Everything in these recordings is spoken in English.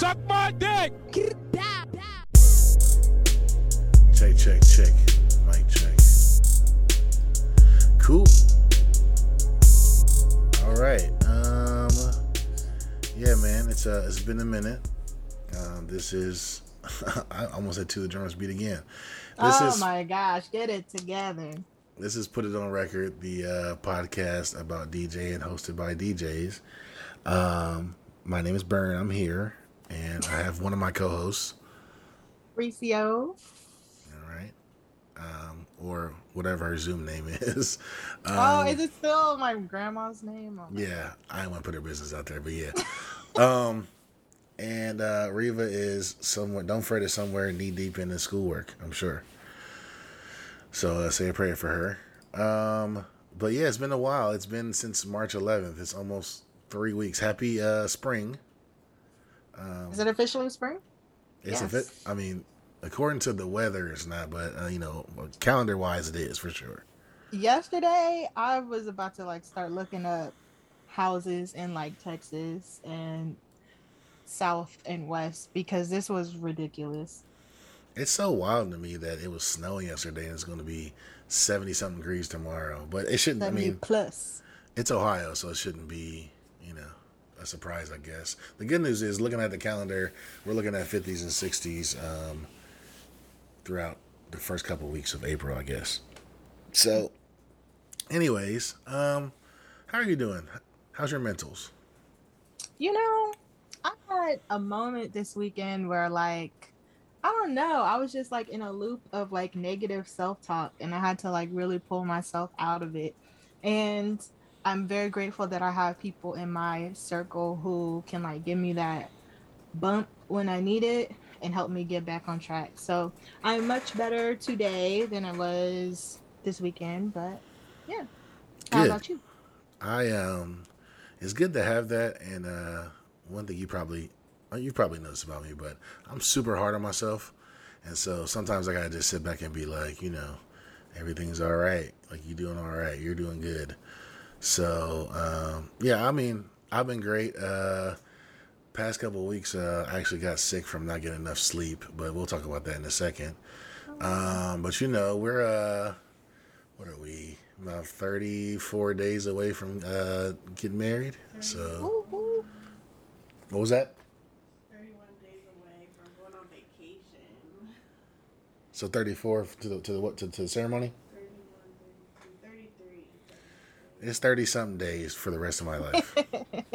Suck my dick. Check, check, check. Mic check. Cool. All right. Um. Yeah, man. It's uh. It's been a minute. Um. This is. I almost had to the drums beat again. This oh is my gosh, get it together. this is put it on record. The uh, podcast about DJ and hosted by DJs. Um. My name is Bern. I'm here, and I have one of my co-hosts. Recio. All right. Um. Or whatever her Zoom name is. Um, oh, is it still my grandma's name? Oh, Yeah, I want to put her business out there, but yeah. um, and uh, Reva is somewhere. Don't fret, is somewhere knee deep in his schoolwork. I'm sure. So uh, say a prayer for her. Um, but yeah, it's been a while. It's been since March 11th. It's almost three weeks. Happy uh, spring. Is it officially spring? It's a Yes. fit. I mean, according to the weather, it's not, but uh, you know, calendar wise, it is for sure. Yesterday, I was about to like start looking up houses in like Texas and South and West because this was ridiculous. It's so wild to me that it was snowing yesterday and it's going to be 70 something degrees tomorrow. But it shouldn't, I mean, plus. it's Ohio, so it shouldn't be, you know, a surprise, I guess. The good news is, looking at the calendar, we're looking at 50s and 60s um, throughout the first couple weeks of April, I guess. So, anyways, um, how are you doing? How's your mentals? You know, I had a moment this weekend where like I don't know, I was just like in a loop of like negative self-talk and I had to like really pull myself out of it. And I'm very grateful that I have people in my circle who can like give me that bump when I need it and help me get back on track. So, I'm much better today than I was this weekend, but yeah. How Good. about you? I um, it's good to have that. And uh, one thing you probably uh, you probably noticed about me, but I'm super hard on myself, and so sometimes I gotta just sit back and be like, you know, everything's all right. Like you're doing all right. You're doing good. So um, yeah, I mean, I've been great. Uh, past couple of weeks, uh, I actually got sick from not getting enough sleep, but we'll talk about that in a second. Um, but you know, we're uh, what are we? About 34 days away from uh, getting married. So, what was that? 31 days away from going on vacation. So 34 to the to the what to, to the ceremony? It's 30 something days for the rest of my life.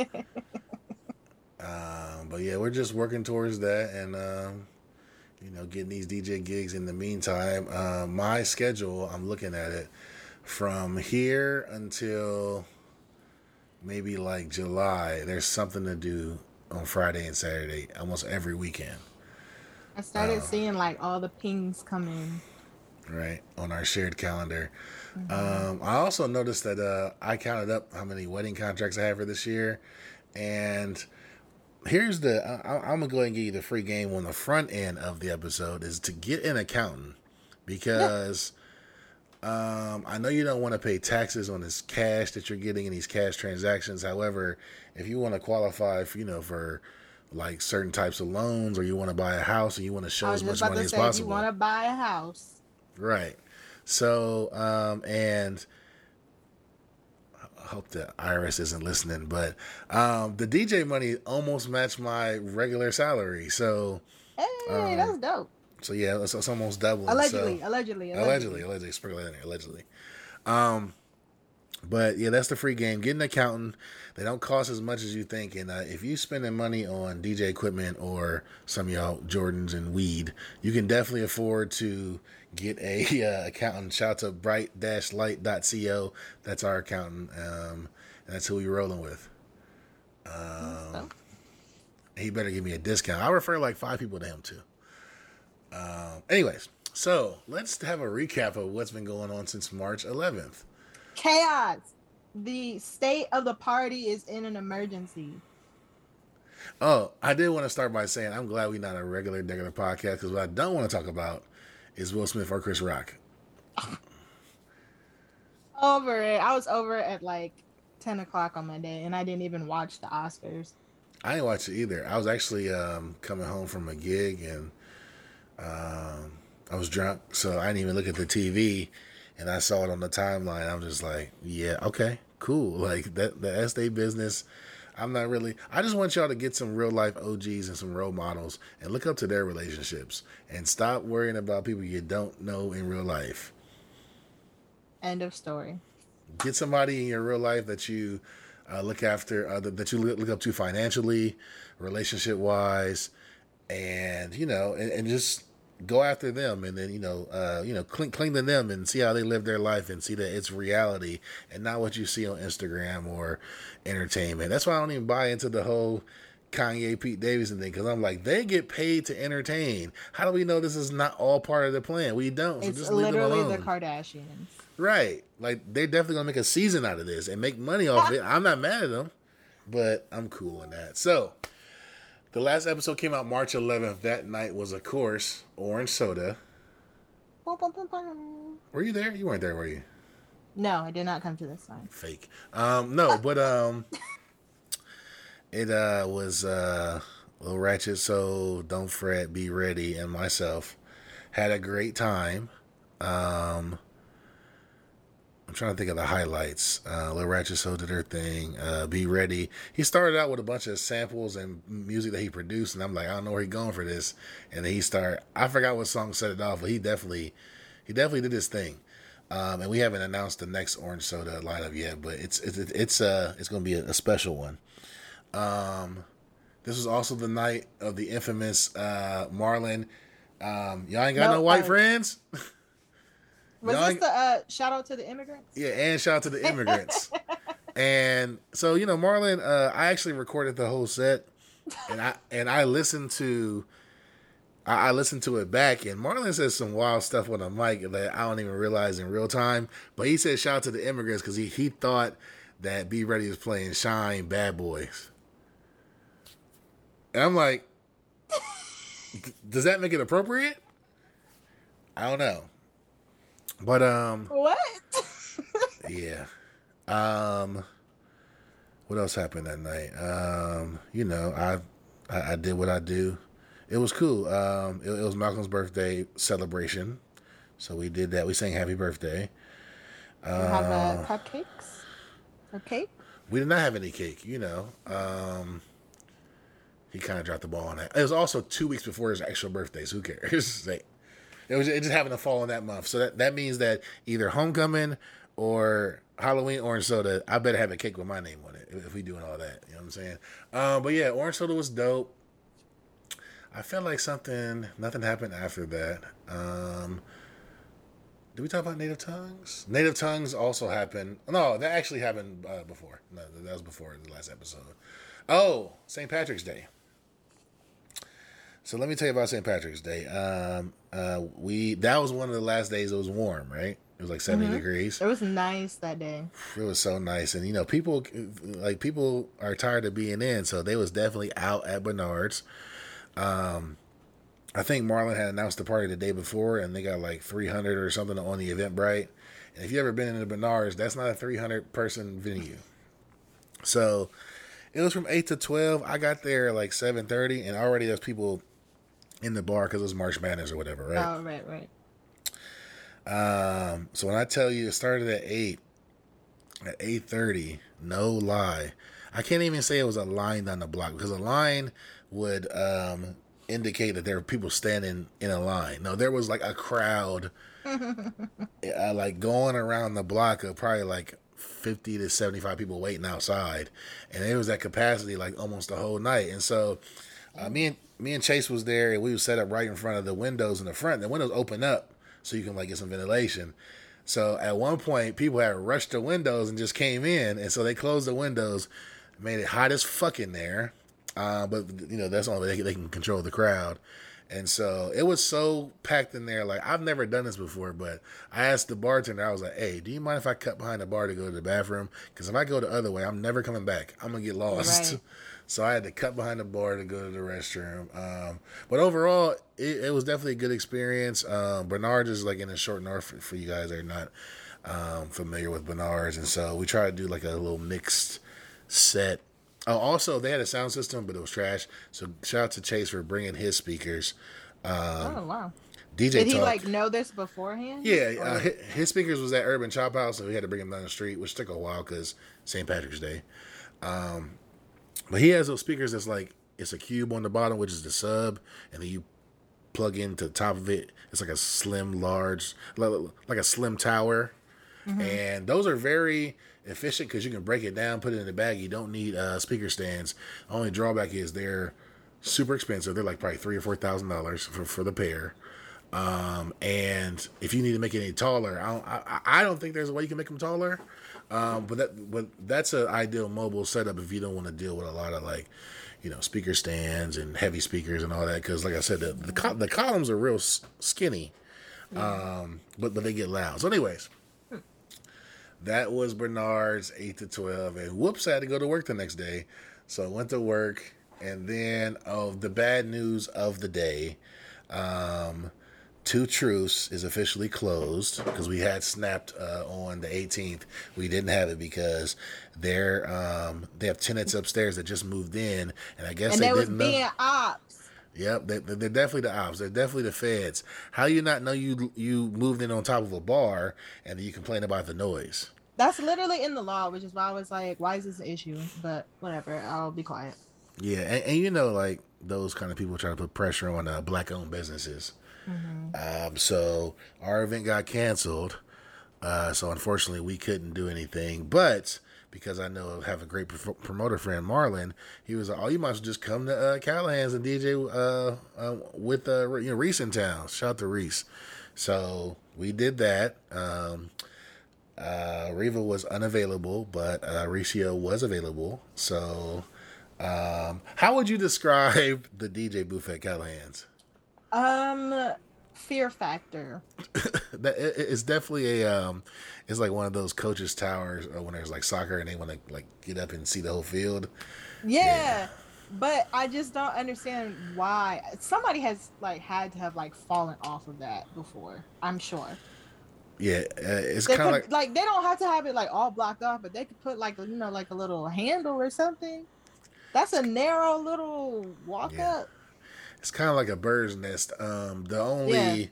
um, but yeah, we're just working towards that and um, you know getting these DJ gigs. In the meantime, uh, my schedule, I'm looking at it from here until maybe like July. There's something to do on Friday and Saturday, almost every weekend. I started Oh. seeing like all the pings come in. Right on our shared calendar. Um, I also noticed that uh, I counted up how many wedding contracts I have for this year, and here's the I, I'm gonna go ahead and give you the free game on the front end of the episode is to get an accountant because. Um, I know you don't want to pay taxes on this cash that you're getting in these cash transactions. However, if you want to qualify, for, you know, for like certain types of loans, or you want to buy a house and you want to show as much money to as say, if you want to buy a house, Right. So, um, and I hope the IRS isn't listening, but um, the DJ money almost matched my regular salary. So, hey, Um, that's dope. so yeah, it's, it's almost double. Allegedly, so, allegedly, allegedly, allegedly, sprinkle that in there, allegedly. Um, but yeah, that's the free game. Get an accountant. They don't cost as much as you think. And uh, if you're spending money on DJ equipment or some of y'all Jordans and weed, you can definitely afford to get a uh, accountant. Shout out to bright-light.co. That's our accountant. Um, and that's who we're rolling with. So, He better give me a discount. I refer like five people to him too. Um, anyways, so let's have a recap of what's been going on since March 11th. chaos. The state of the party is in an emergency. Oh, I did want to start by saying I'm glad we're not a regular, regular podcast because what I don't want to talk about is Will Smith or Chris Rock. Over it. I was over it at like ten o'clock on Monday, and I didn't even watch the Oscars. I didn't watch it either. I was actually um, coming home from a gig and um, I was drunk, so I didn't even look at the TV. And I saw it on the timeline. I'm just like, yeah, okay, cool. Like that, that's their business. I'm not really. I just want y'all to get some real life OGs and some role models and look up to their relationships and stop worrying about people you don't know in real life. End of story. Get somebody in your real life that you uh, look after, uh, that you look up to financially, relationship wise, and you know, and, and just go after them and then you know uh you know cling, cling to them and see how they live their life and see that it's reality and not what you see on instagram or entertainment. That's why i don't even buy into the whole kanye pete davidson thing because i'm like they get paid to entertain. How do we know this is not all part of the plan? We don't so it's just literally the Kardashians. right. Like they're definitely gonna make a season out of this and make money off it. I'm not mad at them but i'm cool on that. So the last episode came out March 11th. That night was, of course, Orange Soda. Were you there? You weren't there, were you? No, I did not come to this one. Fake. Um, no, but um, it uh was uh, Little Ratchet. So don't fret, be ready, and myself had a great time. Um, trying to think of the highlights. Uh, Lil Ratchet So did her thing. Uh, Be Ready. He started out with a bunch of samples and music that he produced, and I'm like, I don't know where he's going for this. And then he started. I forgot what song set it off, but he definitely, he definitely did his thing. Um, and we haven't announced the next Orange Soda lineup yet, but it's it's it's uh it's going to be a, a special one. Um, this was also the night of the infamous uh, Marlon. Um, y'all ain't got no, No, white uh, friends. Was Y'all- this the uh, shout out to the immigrants? Yeah, and shout out to the immigrants. and so you know, Marlon, uh, I actually recorded the whole set, and I and I listened to, I, I listened to it back, and Marlon says some wild stuff on the mic that I don't even realize in real time. But he said shout out to the immigrants because he he thought that Be Ready was playing Shine Bad Boys, and I'm like, does that make it appropriate? I don't know, but um. What? Yeah. Um what else happened that night? Um, you know, I I, I did what I do. It was cool. Um it, it was Malcolm's birthday celebration. So we did that. We sang happy birthday. You have uh, cupcakes or cake? We did not have any cake, you know. Um he kind of dropped the ball on that. It was also two weeks before his actual birthday, so who cares? Like, it was it just happened to fall in that month. So that, that means that either homecoming or Halloween orange soda, I better have a cake with my name on it if we doing all that. You know what I'm saying? Um, but yeah, orange soda was dope. I felt like something nothing happened after that. Um did we talk about native tongues? Native tongues also happened. No, that actually happened uh, before. No, that was before the last episode. Oh, St. Patrick's Day. So let me tell you about St. Patrick's Day. Um, uh, we that was one of the last days it was warm, right? It was like 70 degrees. It was nice that day. It was so nice, and you know, people like people are tired of being in, so they was definitely out at Bernard's. Um, I think Marlon had announced the party the day before, and they got like 300 or something on the Eventbrite. And if you ever been in the Bernard's, that's not a 300 person venue. So it was from eight to 12. I got there like 7:30, and already there's people in the bar because it was March Madness or whatever, right? Oh, right, right. Um, so when I tell you it started at eight, at eight thirty, no lie, I can't even say it was a line down the block because a line would um, indicate that there were people standing in a line. No, there was like a crowd, uh, like going around the block of probably like fifty to seventy five people waiting outside, and it was that capacity like almost the whole night. And so, uh, me and me and Chase was there, and we was set up right in front of the windows in the front. The windows open up so you can like get some ventilation. So at one point, people had rushed the windows and just came in, and so they closed the windows, made it hot as fuck in there. Uh, but you know that's only they, they can control the crowd, and so it was so packed in there. Like I've never done this before, but I asked the bartender. I was like, "Hey, do you mind if I cut behind the bar to go to the bathroom? Because if I go the other way, I'm never coming back. I'm gonna get lost." Right. So I had to cut behind the bar to go to the restroom. Um, but overall, it, it was definitely a good experience. Um, Bernard is like in the short north for, for you guys that are not um, familiar with Bernard's, and so we try to do like a little mixed set Oh, also they had a sound system, but it was trash. So shout out to Chase for bringing his speakers. Um, oh wow. DJ Did he Talk. like know this beforehand? Yeah, uh, his, his speakers was at Urban Chop House, so we had to bring him down the street, which took a while because St. Patrick's Day. Um, but he has those speakers that's like it's a cube on the bottom, which is the sub, and then you plug into the top of it. It's like a slim, large, like a slim tower, and those are very efficient because you can break it down, put it in the bag. You don't need uh, speaker stands. Only drawback is they're super expensive. They're like probably three or four thousand dollars for for the pair. Um, and if you need to make it any taller, I don't, I, I don't think there's a way you can make them taller. Um, but that, but that's an ideal mobile setup if you don't want to deal with a lot of like, you know, speaker stands and heavy speakers and all that. Because like I said, the the, the columns are real s- skinny, um, but but they get loud. So, anyways, that was Bernard's eight to twelve, and whoops, I had to go to work the next day. So I went to work, and then oh, the bad news of the day. Um, Two Truths is officially closed because we had snapped uh, on the 18th. We didn't have it because they're um, they have tenants upstairs that just moved in, and I guess and they they didn't know. being ops. Yep, they, they're definitely the ops. They're definitely the feds. How you not know you you moved in on top of a bar and you complain about the noise? That's literally in the law, which is why I was like, why is this an issue? But whatever, I'll be quiet. Yeah, and, and you know, like those kind of people try to put pressure on uh, black-owned businesses. Um, so our event got canceled. Uh, so unfortunately, we couldn't do anything. But because I know I have a great pro- promoter friend, Marlon, he was like, "Oh, you might just come to uh, Callahan's and DJ uh, uh, with uh, you know Reese in town." Shout out to Reese. So we did that. Um, uh, Riva was unavailable, but uh, Ricio was available. So, um, how would you describe the DJ booth at Callahan's? Um, fear factor. that it, it's definitely a um it's like one of those coaches towers uh, when there's like soccer and they want to like get up and see the whole field Yeah, but I just don't understand why somebody has like had to have like fallen off of that before. I'm sure. yeah uh, it's kind of like, they don't have to have it like all blocked off, but they could put like you know like a little handle or something. That's a narrow little walk Yeah. up. It's kind of like a bird's nest um the only Yeah.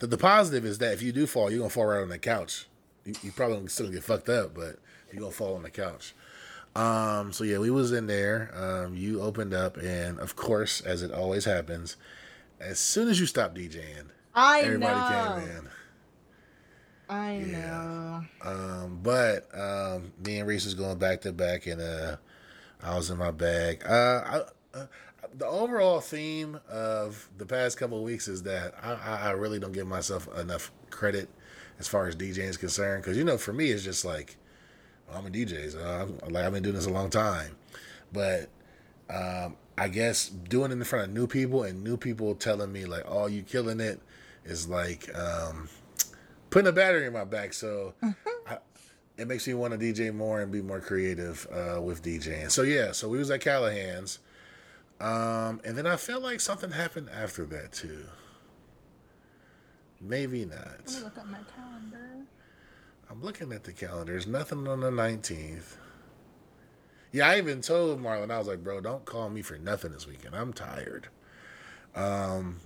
the, the positive is that if you do fall you're gonna fall right on the couch you, you probably still get fucked up but you're gonna fall on the couch um so yeah we was in there um you opened up and of course as it always happens as soon as you stop djing I everybody know. came in I Yeah. know. Um, but um, me and Reese was going back to back, and uh, I was in my bag. Uh, I, uh, the overall theme of the past couple of weeks is that I, I, I really don't give myself enough credit as far as DJing is concerned. Because you know, for me, it's just like well, I'm a DJ, so I'm, like I've been doing this a long time, but. Um, I guess doing it in front of new people and new people telling me like, "Oh, you killing it," is like um, putting a battery in my back. So I, it makes me want to DJ more and be more creative uh, with DJing. So yeah, so we was at Callahan's, um, and then I felt like something happened after that too. Maybe not. Let me look at my calendar. I'm looking at the calendar. There's nothing on the 19th. Yeah, I even told Marlon, I was like, bro, don't call me for nothing this weekend. I'm tired. Um,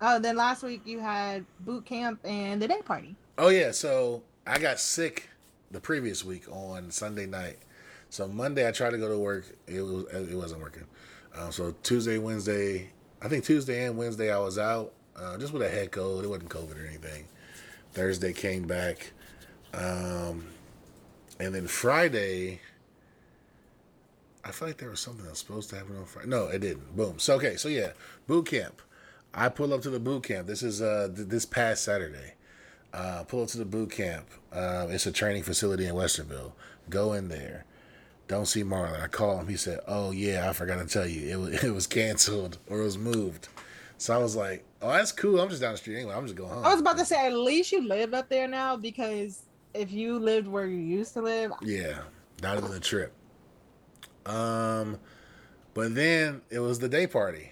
Oh, then last week you had boot camp and the day party. Oh yeah, so I got sick the previous week on Sunday night. So Monday I tried to go to work. It was it wasn't working. Uh, so Tuesday, Wednesday, I think Tuesday and Wednesday I was out uh, just with a head cold. It wasn't COVID or anything. Thursday came back, um, and then Friday. I feel like there was something that was supposed to happen on Friday. No, it didn't. Boom. So okay, so yeah, boot camp. I pull up to the boot camp. This is uh th- this past Saturday. Uh, pull up to the boot camp. Um, it's a training facility in Westerville. Go in there. Don't see Marlon. I call him. He said, "Oh yeah, I forgot to tell you. It was it was canceled or it was moved." So I was like, "Oh, that's cool. I'm just down the street anyway. I'm just going home." I was about to say, at least you live up there now because if you lived where you used to live, Yeah, not even a trip. Um, but then it was the day party.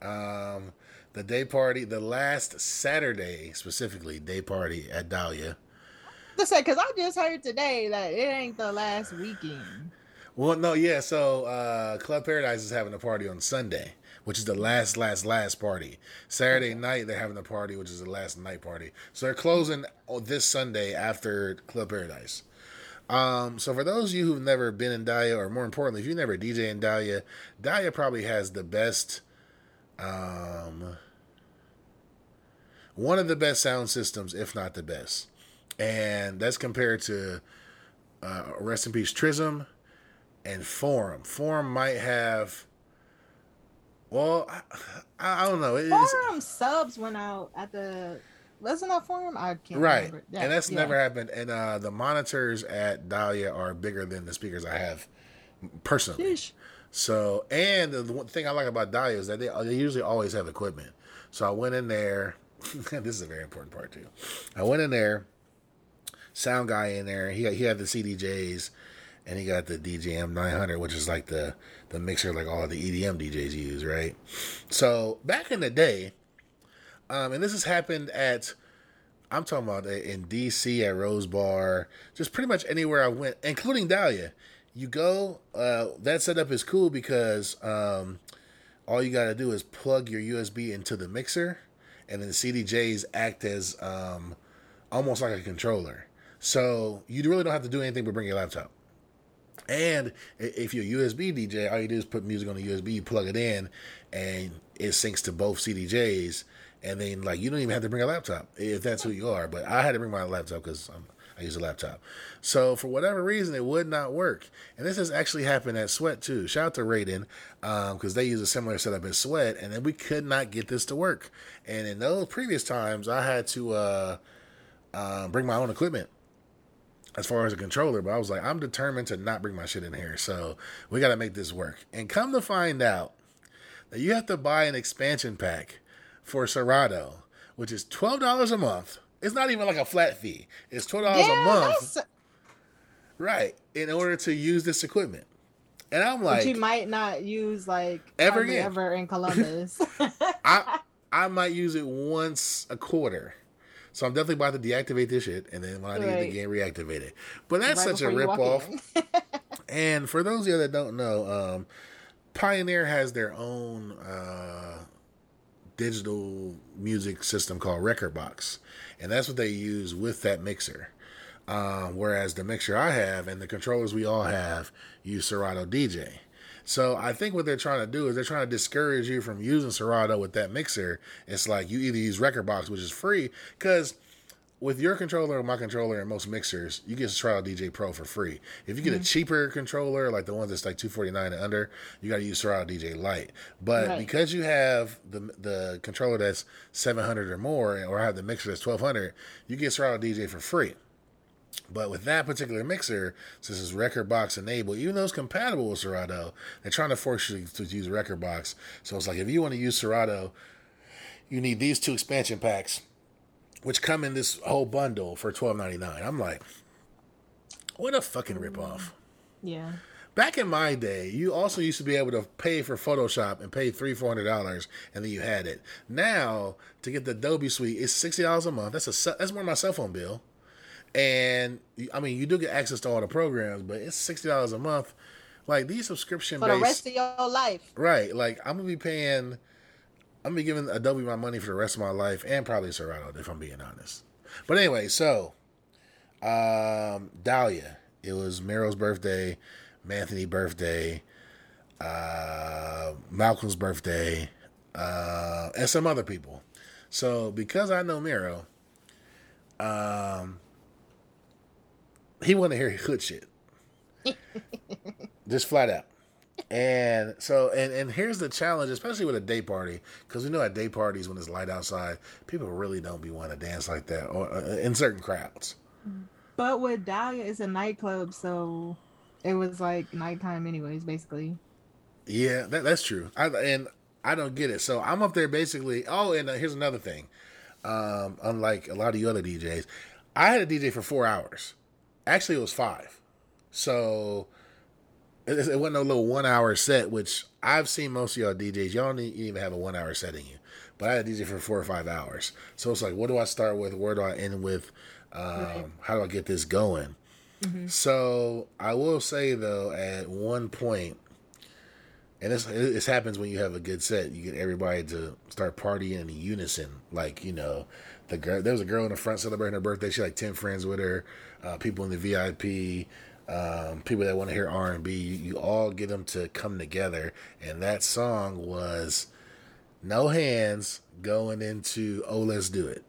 Um, the day party, the last Saturday specifically, day party at Dahlia. to say because I just heard today that it ain't the last weekend. Well, no, yeah. So uh, Club Paradise is having a party on Sunday, which is the last, last, last party. Saturday night they're having a party, which is the last night party. So they're closing this Sunday after Club Paradise. Um, so for those of you who've never been in Dahlia, or more importantly, if you never DJ in Dahlia, Dahlia probably has the best, um, one of the best sound systems, if not the best, and that's compared to uh, rest in peace Trism and Forum. Forum might have, well, I, I don't know. It is- Forum subs went out at the. Wasn't that forum? I can't right and that's yeah. never happened and uh the monitors at dahlia are bigger than the speakers i have personally Sheesh. so and the one thing i like about dahlia is that they, they usually always have equipment so i went in there this is a very important part too i went in there sound guy in there he, he had the cdjs and he got the djm 900 which is like the the mixer like all the edm djs use right so back in the day um, and this has happened at I'm talking about in DC at Rose Bar, just pretty much anywhere I went, including Dahlia. You go, uh, that setup is cool because um, all you got to do is plug your USB into the mixer, and then the CDJs act as um, almost like a controller. So you really don't have to do anything but bring your laptop. And if you're a USB DJ, all you do is put music on the USB, you plug it in, and it syncs to both CDJs. And then, like, you don't even have to bring a laptop if that's who you are. But I had to bring my laptop because I use a laptop. So for whatever reason, it would not work. And this has actually happened at Sweat too. Shout out to Raiden because they use a similar setup as Sweat, and then we could not get this to work. And in those previous times, I had to uh, uh, bring my own equipment as far as a controller, but I was like, I'm determined to not bring my shit in here. So we got to make this work. And come to find out that you have to buy an expansion pack for Serato, which is $12 a month. It's not even like a flat fee. It's $12 a month, that's- right, in order to use this equipment. And I'm but like, you might not use like Ever again. ever in Columbus. I I might use it once a quarter. So I'm definitely about to deactivate this shit, and then when I need it Right. again, reactivate it. But that's Right such a rip-off. And for those of you that don't know, um, Pioneer has their own uh, digital music system called rekordbox, and that's what they use with that mixer. Um, whereas the mixer I have and the controllers we all have use Serato DJ. So I think what they're trying to do is they're trying to discourage you from using Serato with that mixer. It's like you either use rekordbox, which is free, because with your controller or my controller and most mixers, you get Serato DJ Pro for free. If you get a mm-hmm. cheaper controller, like the ones that's like two forty nine and under, you got to use Serato DJ Lite. But Right. because you have the the controller that's seven hundred or more, or have the mixer that's twelve hundred, you get Serato DJ for free. But with that particular mixer, since it's rekordbox enabled, even though it's compatible with Serato, they're trying to force you to use rekordbox. So it's like if you want to use Serato, you need these two expansion packs, which come in this whole bundle for twelve ninety nine. I'm like, what a fucking ripoff. yeah. Back in my day, you also used to be able to pay for Photoshop and pay three, four hundred dollars, and then you had it. Now, to get the Adobe Suite, it's sixty dollars a month. That's a that's more than my cell phone bill. And I mean, you do get access to all the programs, but it's sixty dollars a month. Like these subscription For the rest of your life. right? Like I'm gonna be paying, I'm gonna be giving Adobe my money for the rest of my life, and probably Serato if I'm being honest. But anyway, so um, Dahlia, it was Meryl's birthday, Anthony's birthday, uh, Malcolm's birthday, uh, and some other people. So because I know Meryl, um, he wanted to hear hood shit, just flat out. And so, and and here's the challenge, especially with a day party, because we know at day parties when it's light outside, people really don't be wanting to dance like that, or uh, in certain crowds. But with Dahlia, it's a nightclub, so it was like nighttime, anyways, basically. Yeah, that, that's true. I, and I don't get it. So I'm up there basically. Oh, and uh, here's another thing. Um, unlike a lot of you other DJs, I had a DJ for four hours. Actually, it was five. So it, it wasn't a little one hour set, which I've seen most of y'all DJs. Y'all don't even have a one hour set in you. But I had a DJ for four or five hours. So it's like, what do I start with? Where do I end with? Um, Right. How do I get this going? So I will say though, at one point, and this this happens when you have a good set, you get everybody to start partying in unison. Like you know, the girl there was a girl in the front celebrating her birthday. She had like ten friends with her, uh, people in the VIP. Um, people that want to hear R and B, you, you all get them to come together, and that song was "No Hands" going into "Oh Let's Do It."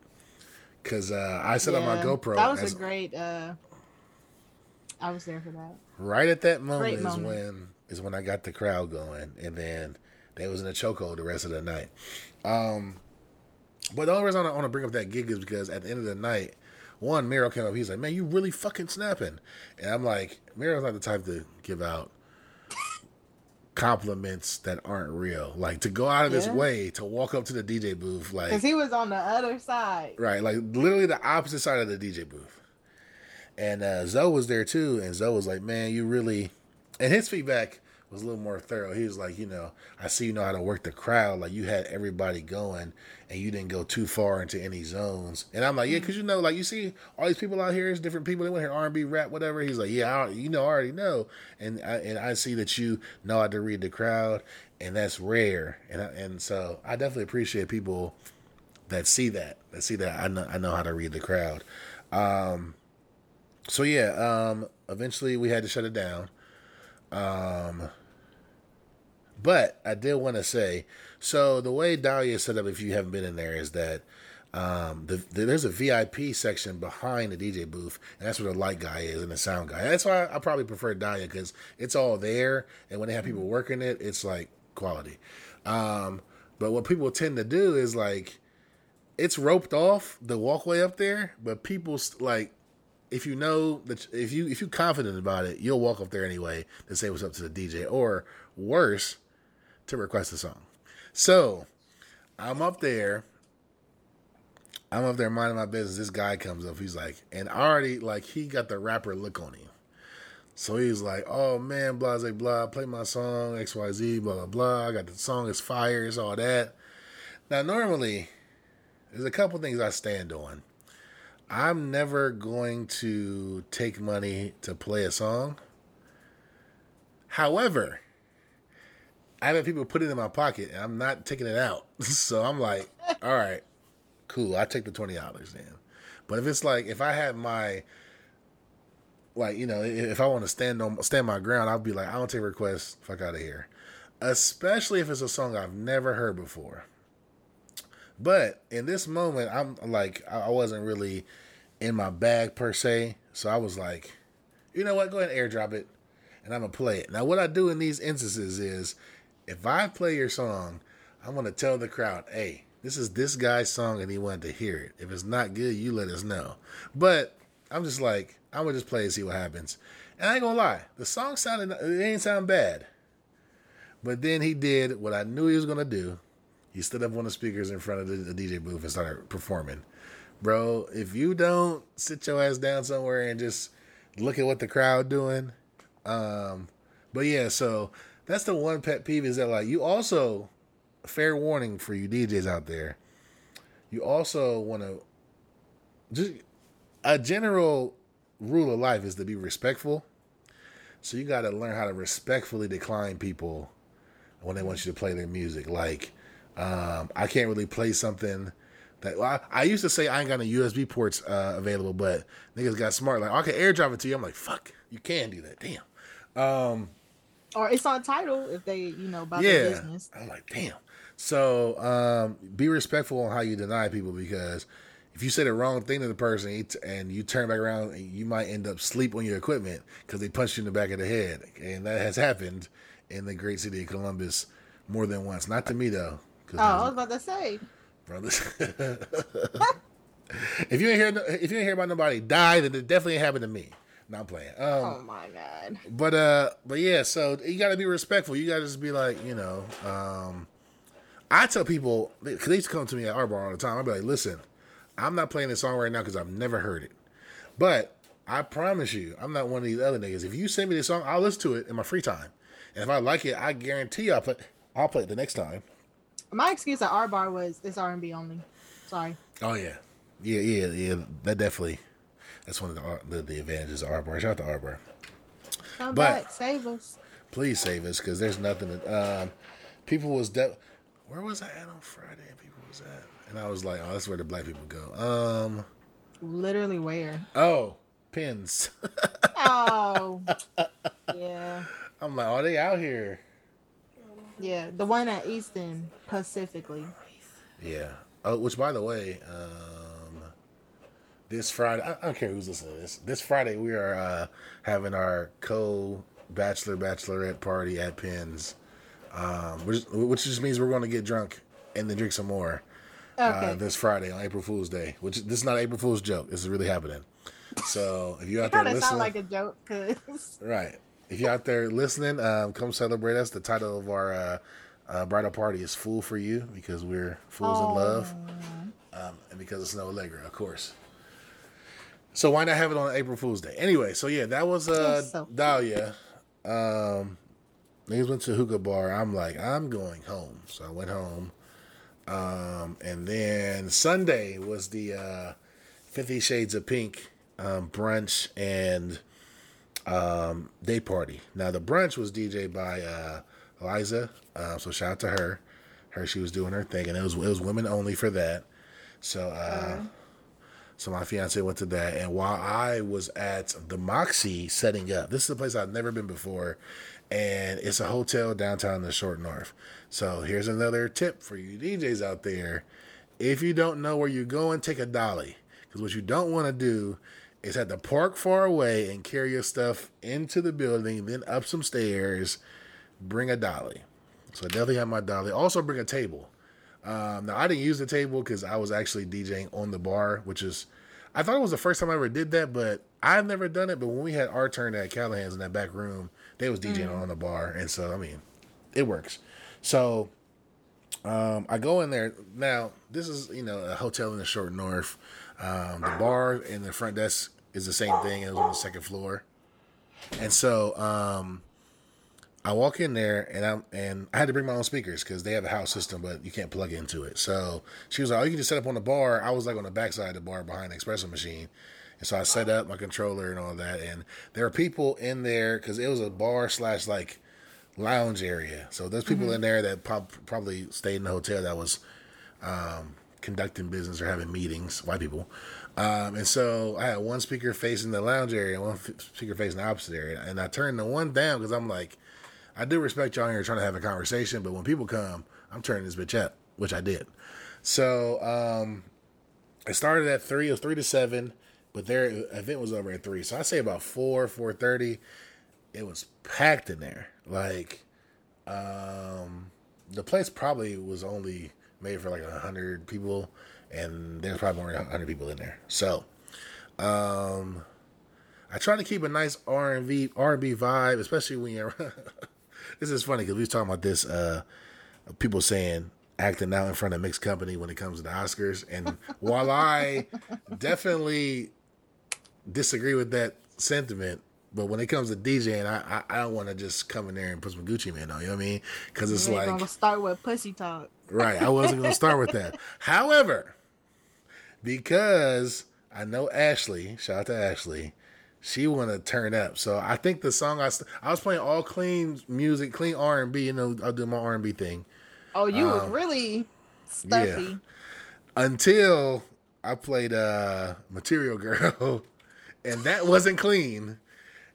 Cause uh, I set up my GoPro. That was as- a great. uh I was there for that. right at that moment Great is moment. when is when I got the crowd going, and then they was in a chokehold the rest of the night. Um, but the only reason I want to bring up that gig is because at the end of the night, one Miro came up. He's like, "Man, you really fucking snapping," and I'm like, Miro's not the type to give out compliments that aren't real. Like to go out of his way to walk up to the DJ booth, like Because he was on the other side. Right, like literally the opposite side of the DJ booth. And uh, Zoe was there too, and Zoe was like, "Man, you really," and his feedback was a little more thorough. He was like, "You know, I see you know how to work the crowd. Like you had everybody going, and you didn't go too far into any zones." And I'm like, "Yeah, because you know, like you see all these people out here is different people. They want to hear R&B, rap, whatever." He's like, "Yeah, I, you know, I already know," and I, and I see that you know how to read the crowd, and that's rare. And I, and so I definitely appreciate people that see that that see that I know I know how to read the crowd. Um, so yeah, um, eventually we had to shut it down. Um, but I did want to say, so the way Dahlia is set up, if you haven't been in there, is that um, the, the, there's a VIP section behind the DJ booth, and that's where the light guy is and the sound guy. That's why I probably prefer Dahlia because it's all there, and when they have people working it, it's like quality. Um, but what people tend to do is like it's roped off the walkway up there, but people like if you know that if you if you're confident about it, you'll walk up there anyway to say what's up to the DJ, or worse, to request a song. So I'm up there. I'm up there minding my business. This guy comes up. He's like, and already like he got the rapper look on him. So he's like, oh man, blah blah blah. Play my song X Y Z blah blah blah. I got the song. It's fire. It's all that. Now normally, there's a couple things I stand on. I'm never going to take money to play a song. However, I've had people put it in my pocket and I'm not taking it out. So I'm like, all right, cool. I take the twenty dollars then. But if it's like if I had my like, you know, if I want to stand on stand my ground, I'll be like, I don't take requests, fuck out of here. Especially if it's a song I've never heard before. But in this moment, I'm like, I wasn't really in my bag per se. So I was like, you know what? Go ahead and airdrop it and I'm to play it. Now, what I do in these instances is if I play your song, I'm to tell the crowd, hey, this is this guy's song and he wanted to hear it. If it's not good, you let us know. But I'm just like, I'm to just play and see what happens. And I ain't to lie, the song sounded, it ain't sound bad. But then he did what I knew he was to do. He stood up on the speakers in front of the, the DJ booth and started performing. Bro, if you don't sit your ass down somewhere and just look at what the crowd doing, um, but yeah, so that's the one pet peeve is that like you also fair warning for you DJs out there. You also want to just a general rule of life is to be respectful. So you got to learn how to respectfully decline people when they want you to play their music. Like, um, I can't really play something that well, I, I used to say I ain't got no USB ports uh, available, but niggas got smart. Like, I can airdrop it to you. I'm like, fuck, you can do that. Damn. Um, Or it's on title if they, you know, about their yeah. business. I'm like, damn. So um, be respectful on how you deny people because if you say the wrong thing to the person and you turn back around, you might end up sleep on your equipment because they punched you in the back of the head, and that has happened in the great city of Columbus more than once. Not to me though, Oh, I was about to say. brothers. if you ain't hear, if you ain't hear about nobody die, then it definitely happened to me. Not playing. Um, Oh my god. but uh, but yeah, so you got to be respectful. You got to just be like, you know, um, I tell people because they used to come to me at our bar all the time. I'd be like, listen, I'm not playing this song right now because I've never heard it, but I promise you, I'm not one of these other niggas. If you send me this song, I'll listen to it in my free time, and if I like it, I guarantee I'll play. I'll play it the next time. My excuse at our bar was it's R and B only. Sorry. Oh yeah, yeah, yeah, yeah. That definitely. That's one of the the, the advantages of R bar. Shout out to R bar. Come But- back, save us. Please save us because there's nothing. To, um, people was de- where was I at on Friday? And people was at, and I was like, oh, that's where the black people go. Um, Literally where? oh, pins. Oh, yeah, I'm like, oh, they out here. yeah. The one at Easton specifically. Yeah. Oh, which by the way, um, this Friday, I, I don't care who's listening to this. This Friday, we are uh, having our co bachelor bachelorette party at Pins, um, which, which just means we're going to get drunk and then drink some more Okay. uh, this Friday on April Fool's Day. Which this is not an April Fool's joke. This is really happening. So if you're out there listening, sound like a joke, cause Right. If you're out there listening, um, come celebrate us. The title of our uh, uh, bridal party is "Fool for You" because we're fools in love, um, and because it's no Allegra, of course. So why not have it on April Fool's Day? Anyway, so yeah, that was uh, so Dahlia. Um, niggas went to hookah bar. I'm like, I'm going home, so I went home. Um, and then Sunday was the uh, Fifty Shades of Pink um, brunch and um, day party. Now the brunch was DJ by uh, Eliza, uh, so shout out to her. Her she was doing her thing, and it was it was women only for that. So uh, so my fiance went to that, and while I was at the Moxy setting up, this is a place I've never been before, and it's a hotel downtown in the Short North. So here's another tip for you DJs out there: if you don't know where you're going, take a dolly, because what you don't want to do is have to park far away and carry your stuff into the building, then up some stairs, bring a dolly. So I definitely have my dolly. Also bring a table. Um, now I didn't use the table because I was actually DJing on the bar, which is I thought it was the first time I ever did that, but I've never done it. But when we had our turn at Callahan's in that back room, they was DJing on the bar, and so I mean, it works. So um, I go in there now. This is you know a hotel in the short north. Um, the bar and the front desk is the same thing. It was on the second floor, and so um, I walk in there and I'm and I had to bring my own speakers because they have a house system, but you can't plug into it. So she was like, "Oh, you can just set up on the bar." I was like on the backside of the bar behind the espresso machine, and so I set up my controller and all that. And there are people in there because it was a bar slash like lounge area. So there's people in there that prob- probably stayed in the hotel that was um, conducting business or having meetings, white people. Um, and so I had one speaker facing the lounge area and one f- speaker facing the opposite area. And I turned the one down because I'm like, I do respect y'all here trying to have a conversation, but when people come, I'm turning this bitch up, which I did. So um, it started at three. It was three to seven, but their event was over at three. So I say about four, four thirty. It was packed in there. Like, um, the place probably was only made for like a hundred people, and there's probably more than hundred people in there. So, um, I try to keep a nice R and B R and B vibe, especially when you're. this is funny because we was talking about this. Uh, people saying acting out in front of mixed company when it comes to the Oscars, and while I definitely disagree with that sentiment. But when it comes to DJing, I I, I don't want to just come in there and put some Gucci Mane on. You know what I mean? Because it's like gonna start with pussy talk. Right. I wasn't going to start with that. However, because I know Ashley, shout out to Ashley, she want to turn up. So I think the song I, st- I was playing all clean music, clean R and B. You know, I'll do my R and B thing Oh, you Um, was really stuffy. until I played uh, Material Girl, and that wasn't clean.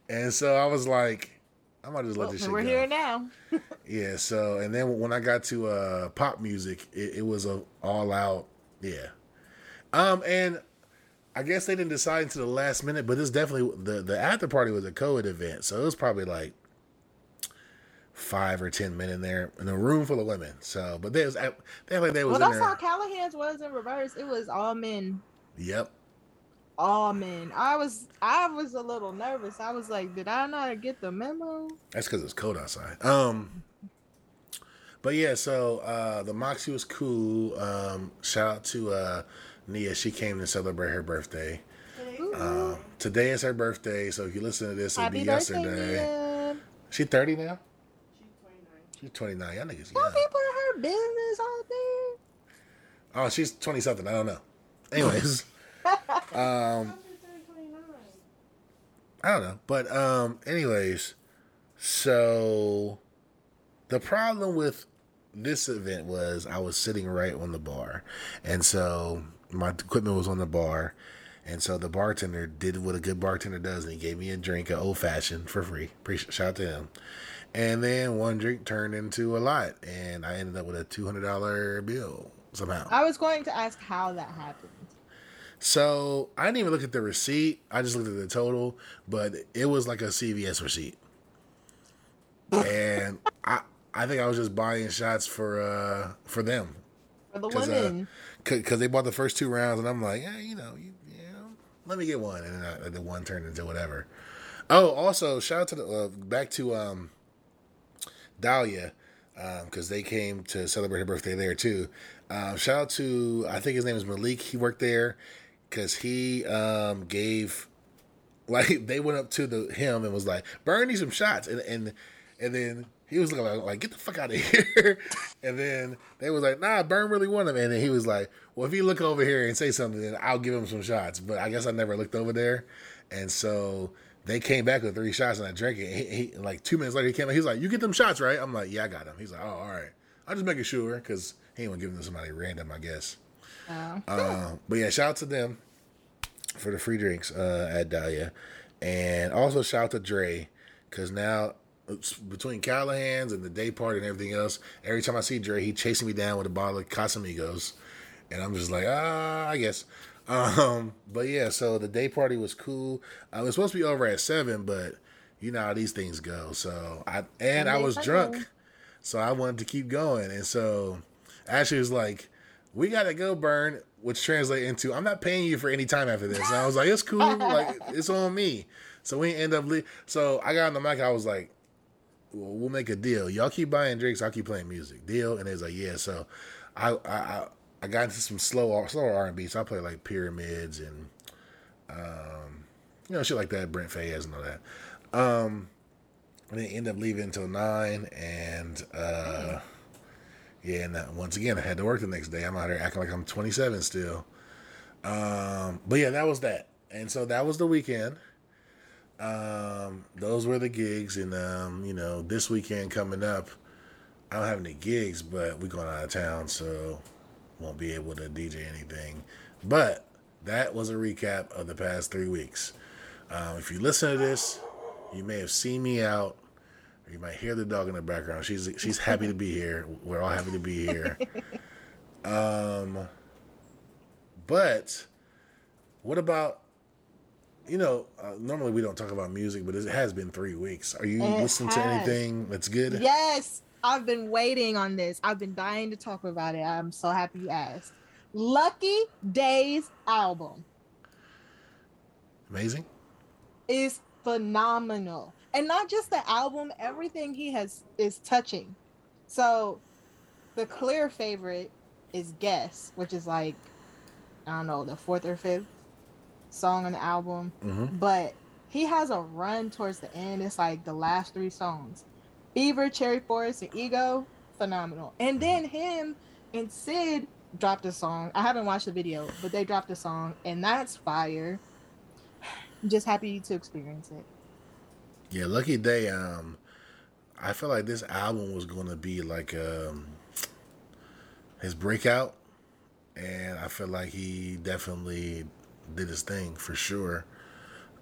And so I was like, I might just let Well, this shit we're go. here now. Yeah, so and then when I got to uh pop music, it, it was a all out yeah. Um and I guess they didn't decide until the last minute, but it's definitely the the after party was a co-ed event, so it was probably like five or ten men in there in a room full of women. So, but there's like they was Well, that's how. Callahan's was in reverse. It was all men, Yep. all men. I was, I was a little nervous. I was like, did I not get the memo? That's because it's cold outside. Um, but yeah, so uh, the Moxy was cool. Um, shout out to uh, Nia. She came to celebrate her birthday. Uh, today is her birthday, so if you listen to this, it'll Happy be birthday, yesterday. Nia. She thirty now. She's 29. She's twenty nine. Y'all niggas Don't young. be putting her business out there. Oh, she's twenty something. I don't know. Anyways, Um, she's turning 29. I don't know. But um anyways, so the problem with this event was I was sitting right on the bar. And so my equipment was on the bar. And so the bartender did what a good bartender does, and he gave me a drink, an old fashioned, for free. Appreciate, shout out to him. And then one drink turned into a lot, and I ended up with a two hundred dollar bill somehow. I was going to ask how that happened. So I didn't even look at the receipt. I just looked at the total, but it was like a CVS receipt. And I I think I was just buying shots for uh for them For the uh, women. Because they bought the first two rounds, and I'm like, yeah, you know, you, you know, let me get one, and then I, the one turned into whatever. Oh, also shout out to the uh, back to um, Dahlia because they came to celebrate her birthday there too. Um, shout out to I think his name is Malik. He worked there because he um, gave like they went up to the him and was like, "Burn me some shots," and and and then he was looking like, like, "Get the fuck out of here!" and then they was like, "Nah, Bern really want him," and then he was like, "Well, if you look over here and say something, then I'll give him some shots." But I guess I never looked over there, and so they came back with three shots and I drank it. He, he, like two minutes later, he came back. He's like, "You get them shots, right?" I'm like, "Yeah, I got them." He's like, "Oh, all right." I'm just making sure because he ain't gonna give them to somebody random, I guess. Oh. Uh, but yeah, shout out to them for the free drinks uh, at Dahlia, and also shout out to Dre because now between Callahan's and the day party and everything else, every time I see Dre, he chasing me down with a bottle of Casamigos, and I'm just like, ah, I guess. Um, but yeah, so the day party was cool. Uh, it was supposed to be over at seven, but you know how these things go. So I and I was drunk, so I wanted to keep going, and so Ashley was like, "We gotta go, Bern," which translate into, "I'm not paying you for any time after this." And I was like, "It's cool, like it's on me." So we end up. Le- so I got on the mic. I was like, well, "We'll make a deal. Y'all keep buying drinks. I'll keep playing music. Deal?" And it's like, "Yeah." So I I I, got into some slow slower R and B. So I play like Pyramids and um you know shit like that. Brent Faiyaz and all that. Um, and then end up leaving until nine and. uh yeah, and uh, once again, I had to work the next day. I'm out here acting like I'm 27 still. Um, but yeah, that was that. And so that was the weekend. Um, those were the gigs. And, um, you know, this weekend coming up, I don't have any gigs, but we're going out of town, so won't be able to DJ anything. But that was a recap of the past three weeks. Um, if you listen to this, you may have seen me out. You might hear the dog in the background. She's she's happy to be here. We're all happy to be here. Um, but what about you know? Uh, normally we don't talk about music, but it has been three weeks. Are you It listening to anything that's good? Yes, I've been waiting on this. I've been dying to talk about it. I'm so happy you asked. Lucky Daye's album Amazing. is phenomenal. And not just the album, everything he has is touching. So the clear favorite is Guess, which is like I don't know, the fourth or fifth song on the album. hmm But he has a run towards the end. It's like the last three songs. Fever, Cherry Forest, and Ego, phenomenal. And then him and Syd dropped a song. I haven't watched the video, but they dropped a song, and that's fire. I'm just happy to experience it. Yeah, Lucky Daye. Um, I feel like this album was going to be like um his breakout, and I feel like he definitely did his thing for sure.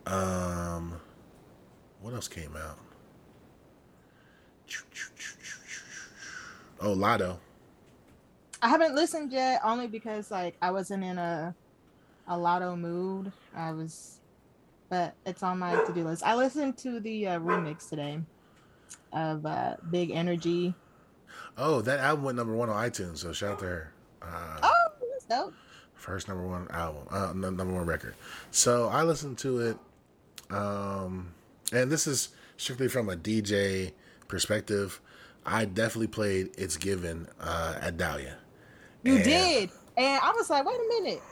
Um, what else came out? Oh, Latto. I haven't listened yet, only because like I wasn't in a a Latto mood. I was, but it's on my to do list. I listened to the uh, remix today of uh, Big Energy. Oh, that album went number one on iTunes. So shout out to her. Uh, Oh, that's dope. First number one album, uh, number one record. So I listened to it, um, and this is strictly from a DJ perspective. I definitely played "It's Given" uh, at Dahlia. You And- did, and I was like, wait a minute,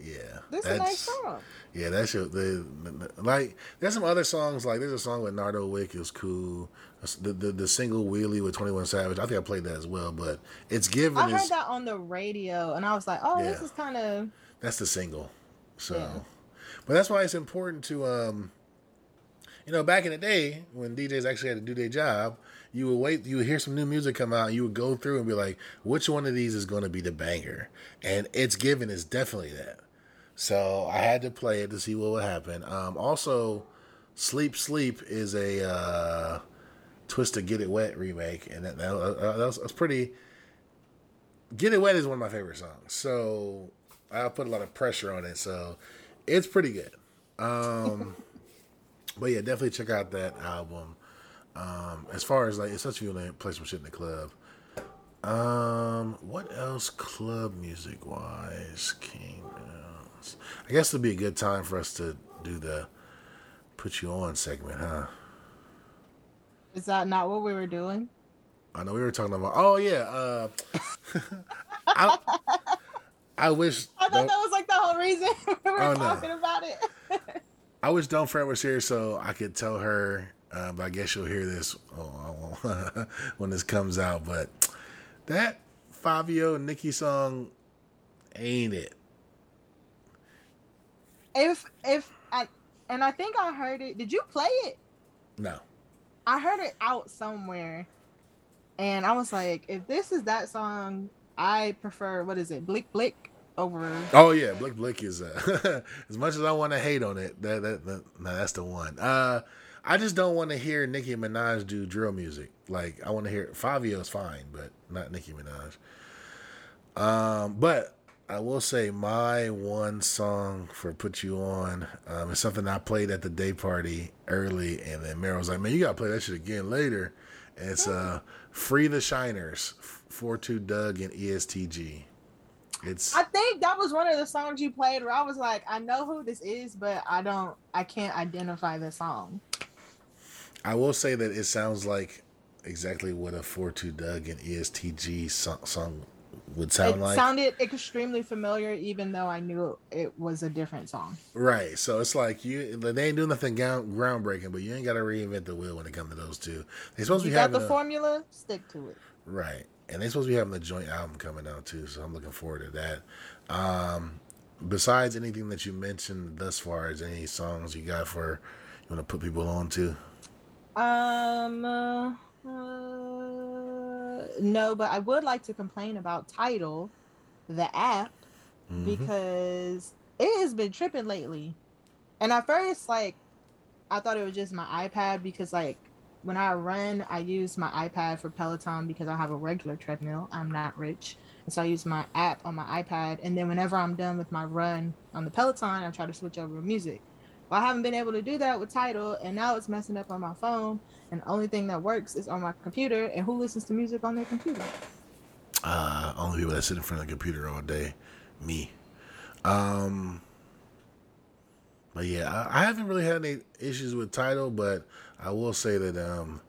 Yeah, this is a nice song. Yeah, that shit. The, the, like, there's some other songs. Like, there's a song with Nardo Wick. It was cool. The, the the single "Wheelie" with Twenty One Savage. I think I played that as well. But "It's Given" I is heard that on the radio, and I was like, oh, this is kind of That's the single. So, Yeah. but that's why it's important to um you know, back in the day when DJs actually had to do their job, you would wait, you would hear some new music come out, and you would go through and be like, which one of these is going to be the banger? And it's given is definitely that. So I had to play it to see what would happen. Um, also, Sleep Sleep is a uh, Twista Get It Wet remake, and that, that, that was, that's pretty. Get It Wet is one of my favorite songs, so I put a lot of pressure on it. So it's pretty good. Um, but yeah, definitely check out that album. Um, as far as like, if you want to play some shit in the club. Um, what else club music wise came out? I guess it'd be a good time for us to do the put you on segment, huh? Is that not what we were doing? I know we were talking about. Oh yeah, uh, I, I wish. I thought that was like the whole reason we were Oh, no. talking about it. I wish Don't Fret was here so I could tell her. Uh, but I guess she'll hear this oh, when this comes out. But that Fivio Nicki song ain't it? if if I and I think I heard it. Did you play it? No. I heard it out somewhere, and I was like, if this is that song, I prefer what is it, Blick Blick over. Oh yeah, Blick Blick is uh, as much as I want to hate on it. That that, that no, that's the one. Uh, I just don't want to hear Nicki Minaj do drill music. Like I want to hear Fivio's fine, but not Nicki Minaj. Um, but I will say my one song for "Put You On" um, is something I played at the day party early, and then Meryl was like, "Man, you gotta play that shit again later." And it's uh, "Free the Shiners," Four Two Dugg and EST Gee. It's I think that was one of the songs you played where I was like, I know who this is, but I don't, I can't identify the song. I will say that it sounds like exactly what a 4-2 Dugg and EST Gee so- song would sound it like. sounded extremely familiar, even though I knew it was a different song. right. So it's like you they ain't doing nothing ground, groundbreaking, but you ain't got to reinvent the wheel when it comes to those two. They're supposed to You be got having the a, formula, stick to it. right. And they're supposed to be having a joint album coming out too, so I'm looking forward to that. Um besides anything that you mentioned thus far, is any songs you got for you want to put people on to? Um, uh, uh, no, but I would like to complain about Tidal, the app, Mhm. because it has been tripping lately. And at first, like, I thought it was just my iPad because, like, when I run, I use my iPad for Peloton because I have a regular treadmill. I'm not rich. And so I use my app on my iPad. And then whenever I'm done with my run on the Peloton, I try to switch over to music. Well, I haven't been able to do that with Tidal, and now it's messing up on my phone. And the only thing that works is on my computer. And who listens to music on their computer? Uh, only people that sit in front of the computer all day, me. Um, but yeah, I, I haven't really had any issues with Tidal, but I will say that um,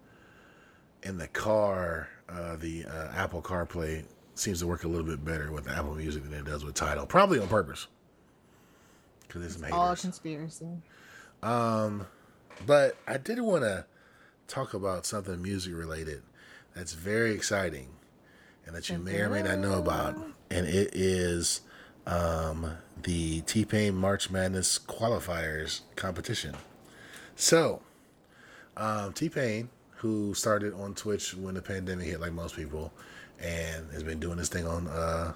in the car, uh, the uh, Apple CarPlay seems to work a little bit better with Apple Music than it does with Tidal, probably on purpose. Because it's some All conspiracy. Um, but I did want to talk about something music related that's very exciting and that you may or may not know about. And it is um, the T Pain March Madness qualifiers competition. So, um, T Pain, who started on Twitch when the pandemic hit, like most people, and has been doing this thing on uh,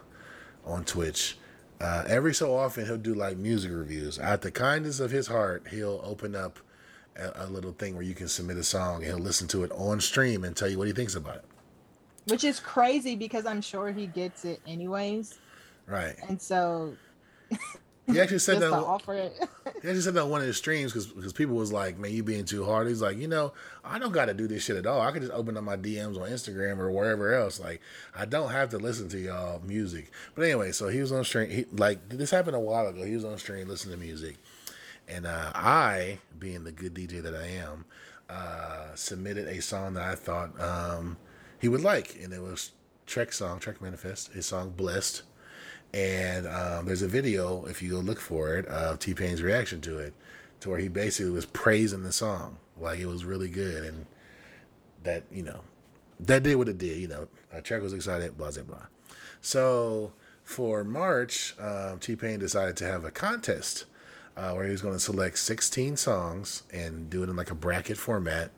on Twitch. Uh, every so often, he'll do like music reviews. Out the kindness of his heart, he'll open up a, a little thing where you can submit a song and he'll listen to it on stream and tell you what he thinks about it. Which is crazy because I'm sure he gets it anyways. Right. And so He actually said that. offer. He actually said that one of his streams because because people was like, "Man, you being too hard." He's like, "You know, I don't got to do this shit at all. I could just open up my DMs on Instagram or wherever else. Like, I don't have to listen to y'all music." But anyway, so he was on stream. He, like this happened a while ago. He was on stream listening to music, and uh, I, being the good DJ that I am, uh, submitted a song that I thought um, he would like, and it was Trek song, Trek Manifest, his song "Blessed." And um, there's a video, if you go look for it, of T Pain's reaction to it, to where he basically was praising the song, like it was really good, and that you know, that did what it did. You know, uh, Chuck was excited, blah blah blah. So for March, um, T Pain decided to have a contest uh, where he was going to select 16 songs and do it in like a bracket format.